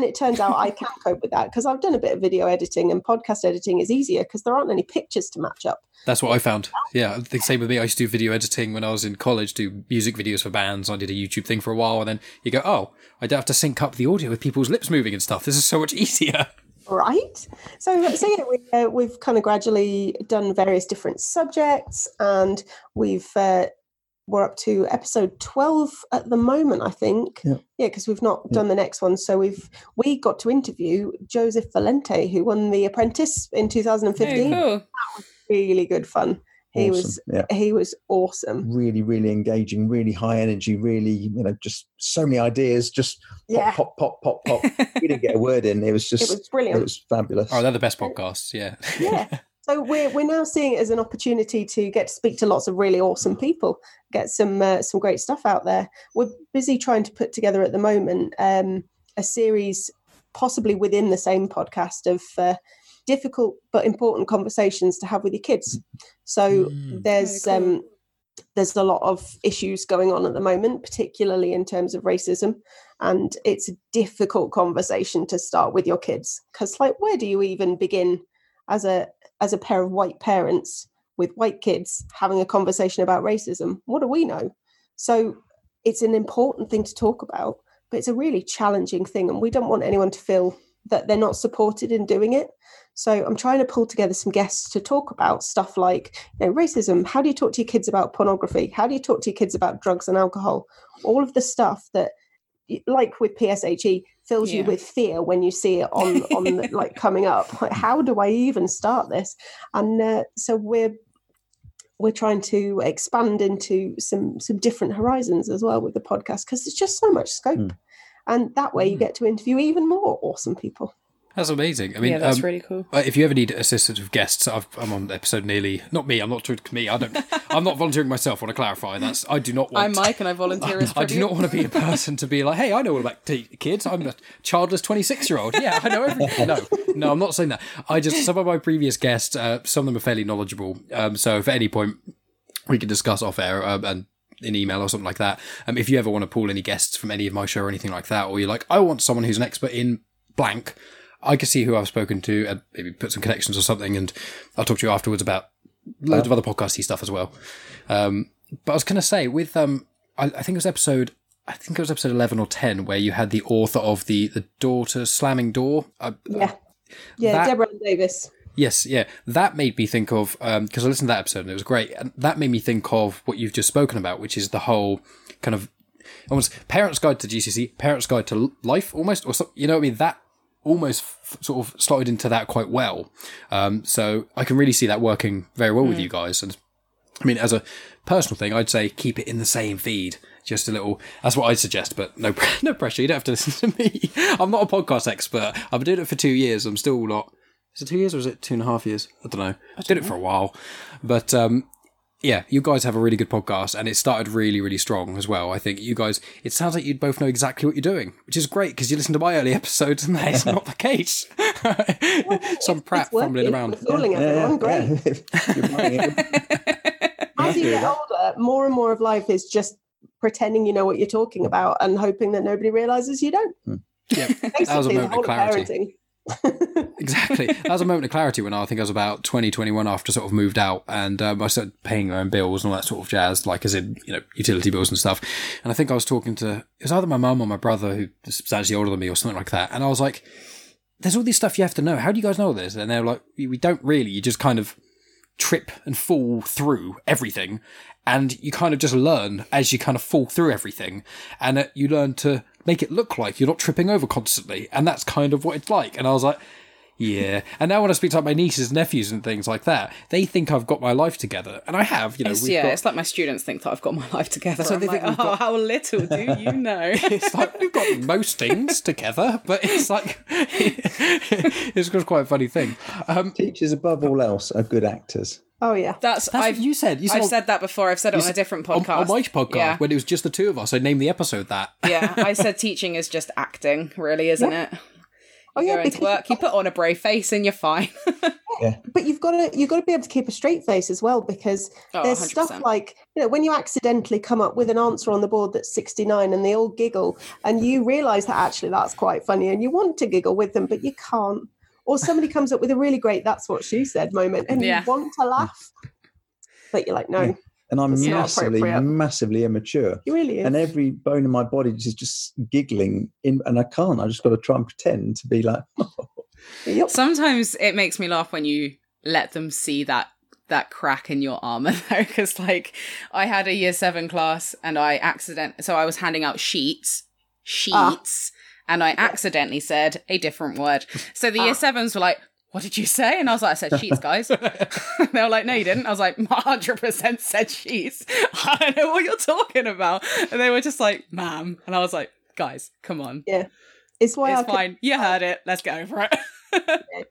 it turns out I can (laughs) cope with that because I've done a bit of video editing and podcast editing is easier because there aren't any pictures to match up. That's what I found. Yeah, the same with me. I used to do video editing when I was in college, do music videos for bands. I did a YouTube thing for a while, and then you go, oh, I don't have to sync up the audio with people's lips moving and stuff. This is so much (laughs) easier. Right. So, so yeah, we, uh, we've kind of gradually done various different subjects, and we've uh, we're up to episode 12 at the moment i think Yeah. yeah because we've not done the next one so we've we got to interview joseph valente who won the apprentice in 2015 Oh, cool. really good fun he Awesome. was yeah. he was awesome Really, really engaging, really high energy, really, you know, just so many ideas, just pop, yeah pop, pop, pop, pop. we didn't get a word in. It was (laughs) just, it was brilliant. it was fabulous. Oh, they're the best podcasts. Yeah. yeah (laughs) so we're we're now seeing it as an opportunity to get to speak to lots of really awesome people get some uh, some great stuff out there we're busy trying to put together at the moment um, a series possibly within the same podcast of uh, difficult but important conversations to have with your kids so Mm. there's cool. um there's a lot of issues going on at the moment particularly in terms of racism and it's a difficult conversation to start with your kids because like where do you even begin as a as a pair of white parents with white kids having a conversation about racism? What do we know? So it's an important thing to talk about but it's a really challenging thing and we don't want anyone to feel that they're not supported in doing it. So i'm trying to pull together some guests to talk about stuff like you know racism. How do you talk to your kids about pornography? How do you talk to your kids about drugs and alcohol? All of the stuff that like with pshe fills you with fear when you see it on on the, (laughs) like coming up. Like how do i even start this? And uh, so we're we're trying to expand into some some different horizons as well with the podcast because there's just so much scope. Mm. and that way you get to interview even more awesome people That's amazing. I mean, yeah, that's um, really cool. Uh, If you ever need assistance with guests, I've, I'm on episode nearly. Not me. I'm not talking me. I don't. (laughs) I'm not volunteering myself. I want to clarify. That's. I do not want. I'm Mike and I volunteer as (laughs) I do not want to be a person to be like, hey, I know all about t- kids. I'm a childless 26 year old. Yeah, I know everything. No, no, I'm not saying that. I just some of my previous guests, uh, some of them are fairly knowledgeable. Um, so if at any point we can discuss off air um, and in email or something like that. Um, if you ever want to pull any guests from any of my show or anything like that, or you're like, I want someone who's an expert in blank, I can see who I've spoken to and maybe put some connections or something, and I'll talk to you afterwards about loads of other podcasty stuff as well. Um, but I was going to say with um, I, I think it was episode. I think it was episode eleven or ten where you had the author of the the daughter slamming door. Uh, yeah yeah that- deborah davis Yes, yeah. That made me think of because I listened to that episode and it was great. And that made me think of what you've just spoken about, which is the whole kind of almost parents' guide to GCSE, parents' guide to life, almost, or so, you know, what I mean that almost f- sort of slotted into that quite well. Um, so I can really see that working very well with you guys. And I mean, as a personal thing, I'd say keep it in the same feed. Just a little. That's what I'd suggest, but no, (laughs) no pressure. You don't have to listen to me. I'm not a podcast expert. I've been doing it for two years. I'm still not. Is it two years or is it two and a half years? I don't know. I did it for a while, but um, yeah, you guys have a really good podcast, and it started really, really strong as well. I think you guys. It sounds like you both know exactly what you're doing, which is great because you listen to my early (laughs) episodes, and that is not the case. (laughs) Some prat fumbling around. We're fooling everyone great You're buying it. (laughs) as you get older, more and more of life is just pretending you know what you're talking about and hoping that nobody realizes you don't. Hmm. Yeah, that was a Basically, the moment whole of of clarity. (laughs) exactly. That was a moment of clarity when I think I was about 20, 21 after sort of moved out and um, I started paying my own bills and all that sort of jazz, like as in, you know, utility bills and stuff. And I think I was talking to, it was either my mum or my brother who is substantially older than me or something like that. And I was like, there's all this stuff you have to know. How do you guys know this? And they're like, we we don't really. You just kind of trip and fall through everything. And you kind of just learn as you kind of fall through everything. And uh, you learn to make it look like you're not tripping over constantly. And that's kind of what it's like. And I was like, yeah. And now when I speak to like, my nieces and nephews and things like that, they think I've got my life together. And I have, you know, It's, yeah, got, it's like my students think that I've got my life together. So So they I'm think like, we've oh, got- how little do you (laughs) know? it's like we've got most things together, but it's like (laughs) it's quite a funny thing. Um, Teachers, above all else, are good actors. Oh yeah. That's, that's I've what you said. You I've said that before. I've said it on a different podcast. on my podcast Yeah. when it was just the two of us. I named the episode that. yeah, I (laughs) said teaching is just acting, really, isn't it? Oh You yeah, go into because work, you put on a brave face, and you're fine. (laughs) yeah. but you've got to you've got to be able to keep a straight face as well because Oh, there's 100%. stuff like you know when you accidentally come up with an answer on the board that's 69 and they all giggle and you realize that actually that's quite funny and you want to giggle with them but you can't or somebody comes up with a really great that's what she said moment and Yeah. you want to laugh but you're like no Yeah. and I'm It's massively, massively immature. you really is. And every bone in my body is just giggling, in, and I can't. I just got to try and pretend to be like, (laughs) oh. Yep. Sometimes it makes me laugh when you let them see that that crack in your armor (laughs) though because like i had a year seven class and i accident so i was handing out sheets ah. sheets and i accidentally said a different word. So the Ah. year sevens were like what did you say? And i was like i said sheets guys. (laughs) (laughs) They were like no you didn't. I was like 100% said sheets. (laughs) I don't know what you're talking about. And they were just like ma'am. And i was like guys come on. Yeah. it's why it's I fine. You heard it. Let's go for it.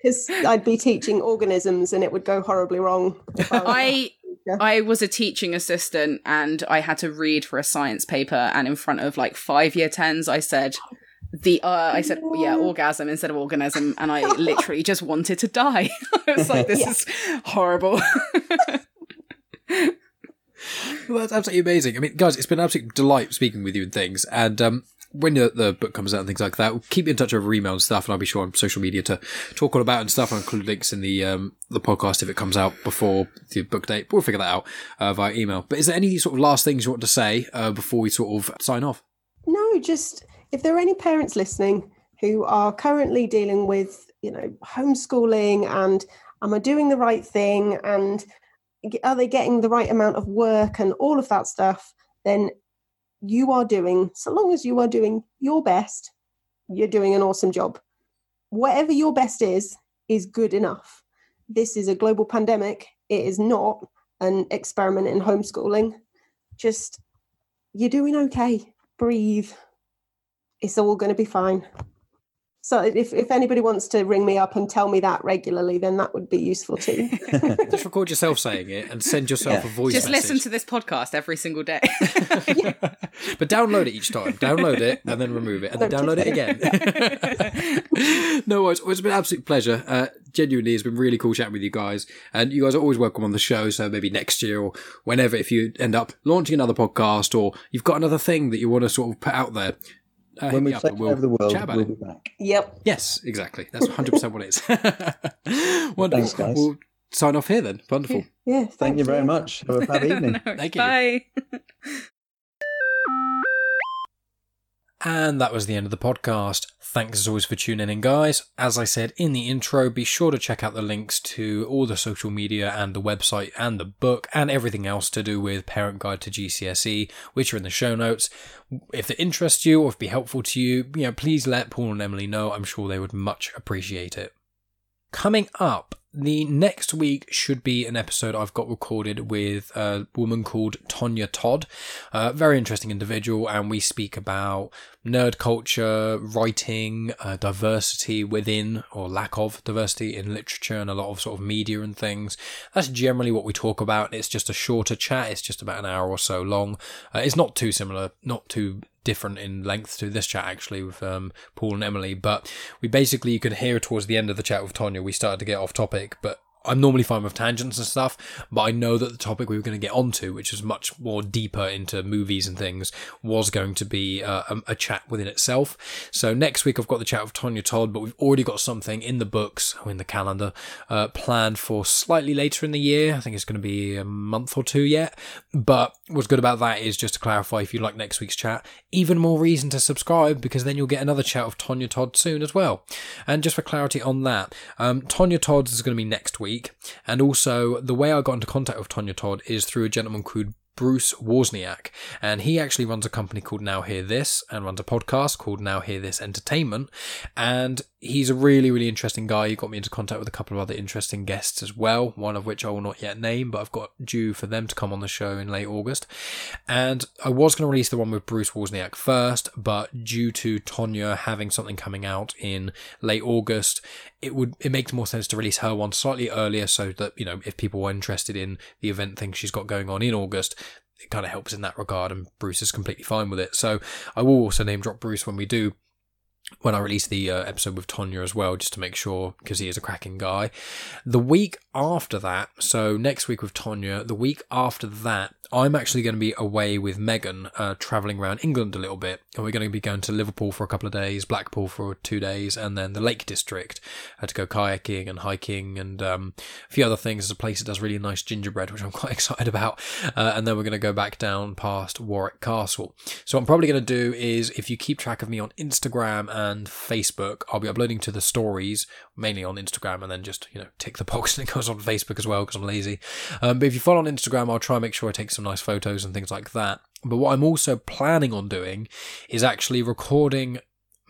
Because I'd be teaching organisms and it would go horribly wrong. I I was a teaching assistant and I had to read for a science paper. And in front of like five year tens I said the uh, I said yeah orgasm instead of organism and I literally just wanted to die. (laughs) I was like this Yeah. is horrible. Well, that's absolutely amazing. I mean, guys, it's been an absolute delight speaking with you and things. And um, when the, the book comes out and things like that, we'll keep in touch over email and stuff, and I'll be sure on social media to talk all about it and stuff. I'll include links in the um, the podcast if it comes out before the book date. We'll figure that out uh, via email. But is there any sort of last things you want to say uh, before we sort of sign off? No, just if there are any parents listening who are currently dealing with, you know, homeschooling and am I doing the right thing and are they getting the right amount of work and all of that stuff, then you are doing, so long as you are doing your best, you're doing an awesome job. Whatever your best is, is good enough. This is a global pandemic. It is not an experiment in homeschooling. Just, you're doing okay. Breathe it's all going to be fine. So if, if anybody wants to ring me up and tell me that regularly, then that would be useful too. (laughs) Just record yourself saying it and send yourself Yeah. a voice just message. listen to this podcast every single day. (laughs) but download it each time. Download it and then remove it, and then Don't download it again. (laughs) no worries. Well, It's been an absolute pleasure. Uh, genuinely, it's been really cool chatting with you guys. And you guys are always welcome on the show. So maybe next year or whenever, if you end up launching another podcast or you've got another thing that you want to sort of put out there, uh, when we've up and taken we'll over the world, chat about we'll it. be back. yep. Yes, exactly. That's 100% what it is. (laughs) Wonderful. Thanks, guys. We'll sign off here then. Wonderful. Yeah. Thank you very much. Have a fab (laughs) evening. Thank you. Bye. And that was the end of the podcast. Thanks as always for tuning in, guys. As I said in the intro, be sure to check out the links to all the social media and the website and the book and everything else to do with Parent Guide to GCSE, which are in the show notes. If it interests you or if be helpful to you, you know, please let Paul and Emily know. I'm sure they would much appreciate it. Coming up, the next week should be an episode I've got recorded with a woman called Tonya Todd, a very interesting individual, and we speak about nerd culture, writing, uh, diversity within or lack of diversity in literature and a lot of sort of media and things. That's generally what we talk about. It's just a shorter chat. It's just about an hour or so long. Uh, it's not too similar, not too different in length to this chat actually with um, Paul and Emily, but we basically you could hear towards the end of the chat with Tonya we started to get off topic, but I'm normally fine with tangents and stuff, but I know that the topic we were going to get onto, which is much more deeper into movies and things, was going to be uh, a, a chat within itself. So next week I've got the chat with Tonya Todd, but we've already got something in the books or in the calendar uh, planned for slightly later in the year. I think it's going to be a month or two yet. But what's good about that is just to clarify, if you like next week's chat, even more reason to subscribe because then you'll get another chat with Tonya Todd soon as well. And just for clarity on that, um, Tonya Todd is going to be next week. And also, the way I got into contact with Tonya Todd is through a gentleman called Bruce Wozniak, and he actually runs a company called Now Hear This and runs a podcast called Now Hear This Entertainment. And he's a really, really interesting guy. He got me into contact with a couple of other interesting guests as well, one of which I will not yet name, but I've got due for them to come on the show in late August. And I was going to release the one with Bruce Wozniak first, but due to Tonya having something coming out in late August, it would it makes more sense to release her one slightly earlier so that you know if people were interested in the event thing she's got going on in August it kind of helps in that regard and Bruce is completely fine with it so I will also name drop Bruce when we do when I release the uh, episode with Tonya as well, just to make sure, because he is a cracking guy. The week after that, so next week with Tonya, the week after that, I'm actually going to be away with Megan, uh, traveling around England a little bit, and we're going to be going to Liverpool for a couple of days, Blackpool for two days, and then the Lake District uh, to go kayaking and hiking and um, a few other things. There's a place that does really nice gingerbread, which I'm (laughs) quite excited about, uh, and then we're going to go back down past Warwick Castle. So what I'm probably going to do is, if you keep track of me on Instagram and Facebook, I'll be uploading to the stories mainly on Instagram, and then just you know tick the box (laughs) and it goes on Facebook as well because I'm lazy. Um, but if you follow on Instagram, I'll try and make sure I take some some nice photos and things like that. But what I'm also planning on doing is actually recording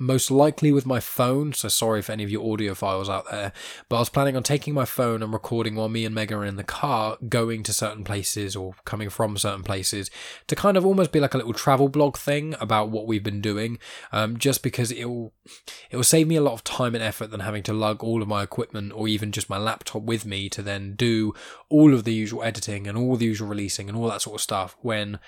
most likely with my phone. So sorry for any of your audiophiles out there, but I was planning on taking my phone and recording while me and Megan are in the car, going to certain places or coming from certain places to kind of almost be like a little travel blog thing about what we've been doing. Um, just because it'll it will save me a lot of time and effort than having to lug all of my equipment or even just my laptop with me to then do all of the usual editing and all the usual releasing and all that sort of stuff when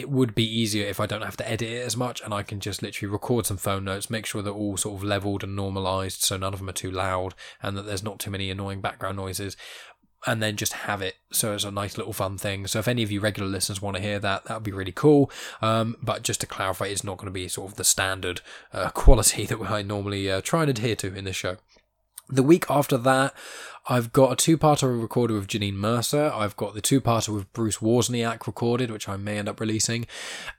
it would be easier if I don't have to edit it as much and I can just literally record some phone notes, make sure they're all sort of leveled and normalized so none of them are too loud and that there's not too many annoying background noises. And then just have it so it's a nice little fun thing. So if any of you regular listeners want to hear that, that would be really cool. Um, but just to clarify, it's not going to be sort of the standard uh, (laughs) quality that I normally uh, try and adhere to in this show. The week after that, I've got a two-parter recorded with Janine Mercer. I've got the two-parter with Bruce Wozniak recorded, which I may end up releasing.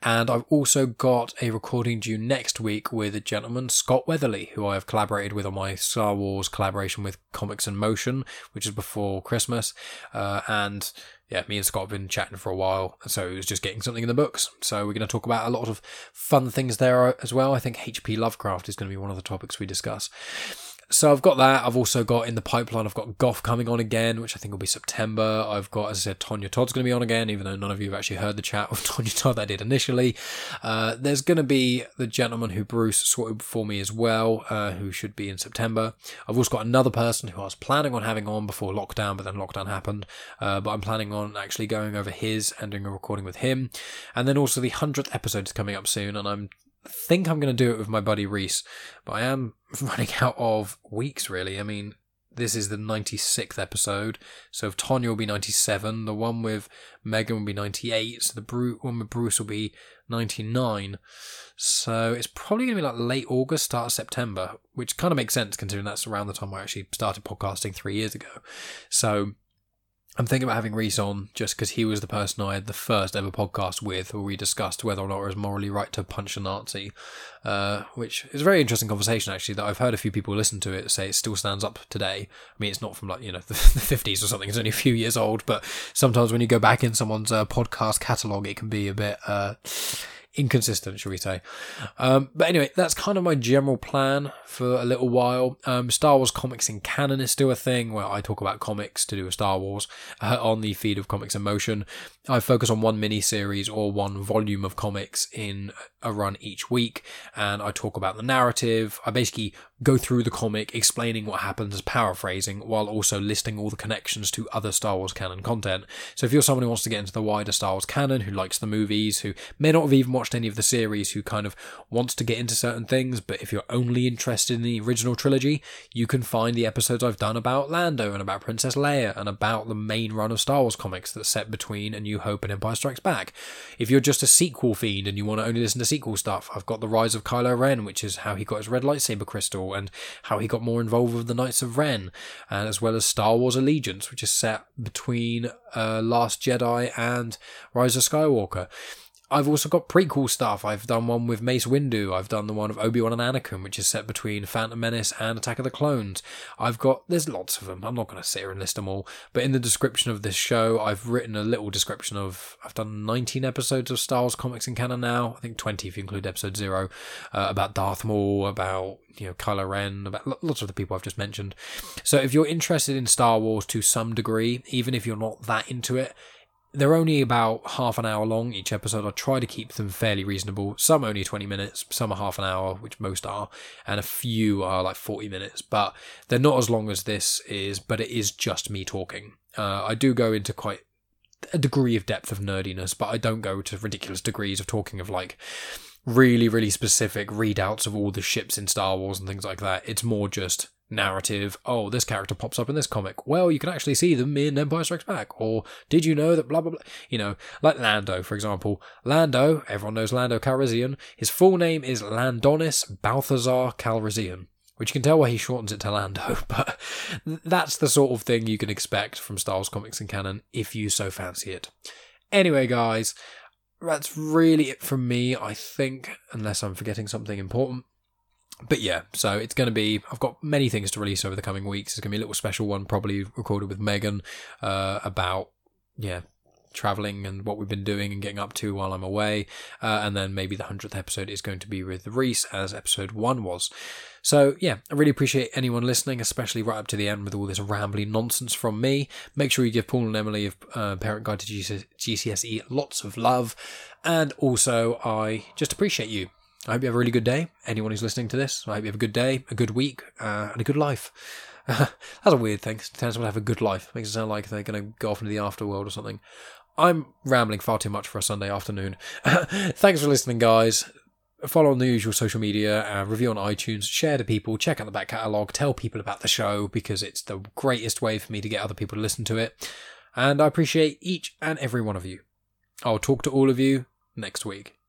And I've also got a recording due next week with a gentleman, Scott Weatherly, who I have collaborated with on my Star Wars collaboration with Comics in Motion, which is before Christmas. Uh, and yeah, me and Scott have been chatting for a while, so it was just getting something in the books. So we're going to talk about a lot of fun things there as well. I think H.P. Lovecraft is going to be one of the topics we discuss so I've got that. I've also got in the pipeline. I've got Goff coming on again, which I think will be September. I've got, as I said, Tonya Todd's going to be on again, even though none of you have actually heard the chat with (laughs) Tonya Todd I did initially. Uh, there's going to be the gentleman who Bruce sorted for me as well, uh, who should be in September. I've also got another person who I was planning on having on before lockdown, but then lockdown happened. Uh, but I'm planning on actually going over his and doing a recording with him. And then also the hundredth episode is coming up soon, and I'm think I'm going to do it with my buddy Reese, but I am (laughs) running out of weeks really. I mean, this is the 96th episode, so if Tonya will be 97, the one with Megan will be 98, so the Bru- one with Bruce will be 99. So it's probably going to be like late August, start of September, which kind of makes sense considering that's around the time I actually started podcasting three years ago. So I'm thinking about having Reese on just because he was the person I had the first ever podcast with where we discussed whether or not it was morally right to punch a Nazi, uh, which is a very interesting conversation actually that I've heard a few people listen to it say it still stands up today. I mean, it's not from like, you know, (laughs) the, the 50s or something, it's only a few years old, but sometimes when you go back in someone's uh, podcast catalogue, it can be a bit, uh, inconsistent, shall we say. Um, but anyway, that's kind of my general plan for a little while. Um, Star Wars comics in canon is still a thing where I talk about comics to do with Star Wars uh, on the feed of Comics in Motion. I focus on one mini series or one volume of comics in a run each week, and I talk about the narrative. I basically go through the comic, explaining what happens, as paraphrasing, while also listing all the connections to other Star Wars canon content. So if you're someone who wants to get into the wider Star Wars canon, who likes the movies, who may not have even watched any of the series, who kind of wants to get into certain things, but if you're only interested in the original trilogy, you can find the episodes I've done about Lando and about Princess Leia and about the main run of Star Wars comics that's set between A New Hope and Empire Strikes Back. If you're just a sequel fiend and you want to only listen to sequel stuff, I've got The Rise of Kylo Ren, which is how he got his red lightsaber crystal and how he got more involved with the Knights of Ren, and as well as Star Wars Allegiance, which is set between uh, Last Jedi and Rise of Skywalker. I've also got prequel stuff. I've done one with Mace Windu. I've done the one of Obi Wan and Anakin, which is set between Phantom Menace and Attack of the Clones. I've got there's lots of them. I'm not going to sit here and list them all, but in the description of this show, I've written a little description of. I've done 19 episodes of Star Wars comics in canon now. I think 20 if you include Episode Zero, uh, about Darth Maul, about you know Kylo Ren, about lots of the people I've just mentioned. So if you're interested in Star Wars to some degree, even if you're not that into it they're only about half an hour long each episode. I try to keep them fairly reasonable. Some only 20 minutes, some are half an hour, which most are, and a few are like 40 minutes. But they're not as long as this is, but it is just me talking. Uh, I do go into quite a degree of depth of nerdiness, but I don't go to ridiculous degrees of talking of like really, really specific readouts of all the ships in Star Wars and things like that. It's more just narrative. Oh, this character pops up in this comic. Well, you can actually see them in Empire Strikes Back. Or did you know that blah blah blah? You know, like Lando, for example. Lando, everyone knows Lando Calrissian. His full name is Landonis Balthazar Calrissian. Which you can tell why he shortens it to Lando, (laughs) but that's the sort of thing you can expect from Star Wars comics and canon if you so fancy it. Anyway, guys, that's really it from me, I think, unless I'm forgetting something important. But yeah, so it's going to be. I've got many things to release over the coming weeks. It's going to be a little special one, probably recorded with Megan, uh, about yeah traveling and what we've been doing and getting up to while I'm away. Uh, and then maybe the 100th episode is going to be with Reese, as episode one was. So, yeah, I really appreciate anyone listening, especially right up to the end with all this rambling nonsense from me. Make sure you give Paul and Emily of uh, Parent Guide to GCSE lots of love. And also, I just appreciate you. I hope you have a really good day. Anyone who's listening to this, I hope you have a good day, a good week, uh, and a good life. (laughs) That's a weird thing. Tends to have a good life. Makes it sound like they're going to go off into the afterworld or something. I'm rambling far too much for a Sunday afternoon. (laughs) Thanks for listening, guys. Follow on the usual social media, uh, review on iTunes, share to people, check out the back catalogue, tell people about the show because it's the greatest way for me to get other people to listen to it. And I appreciate each and every one of you. I'll talk to all of you next week.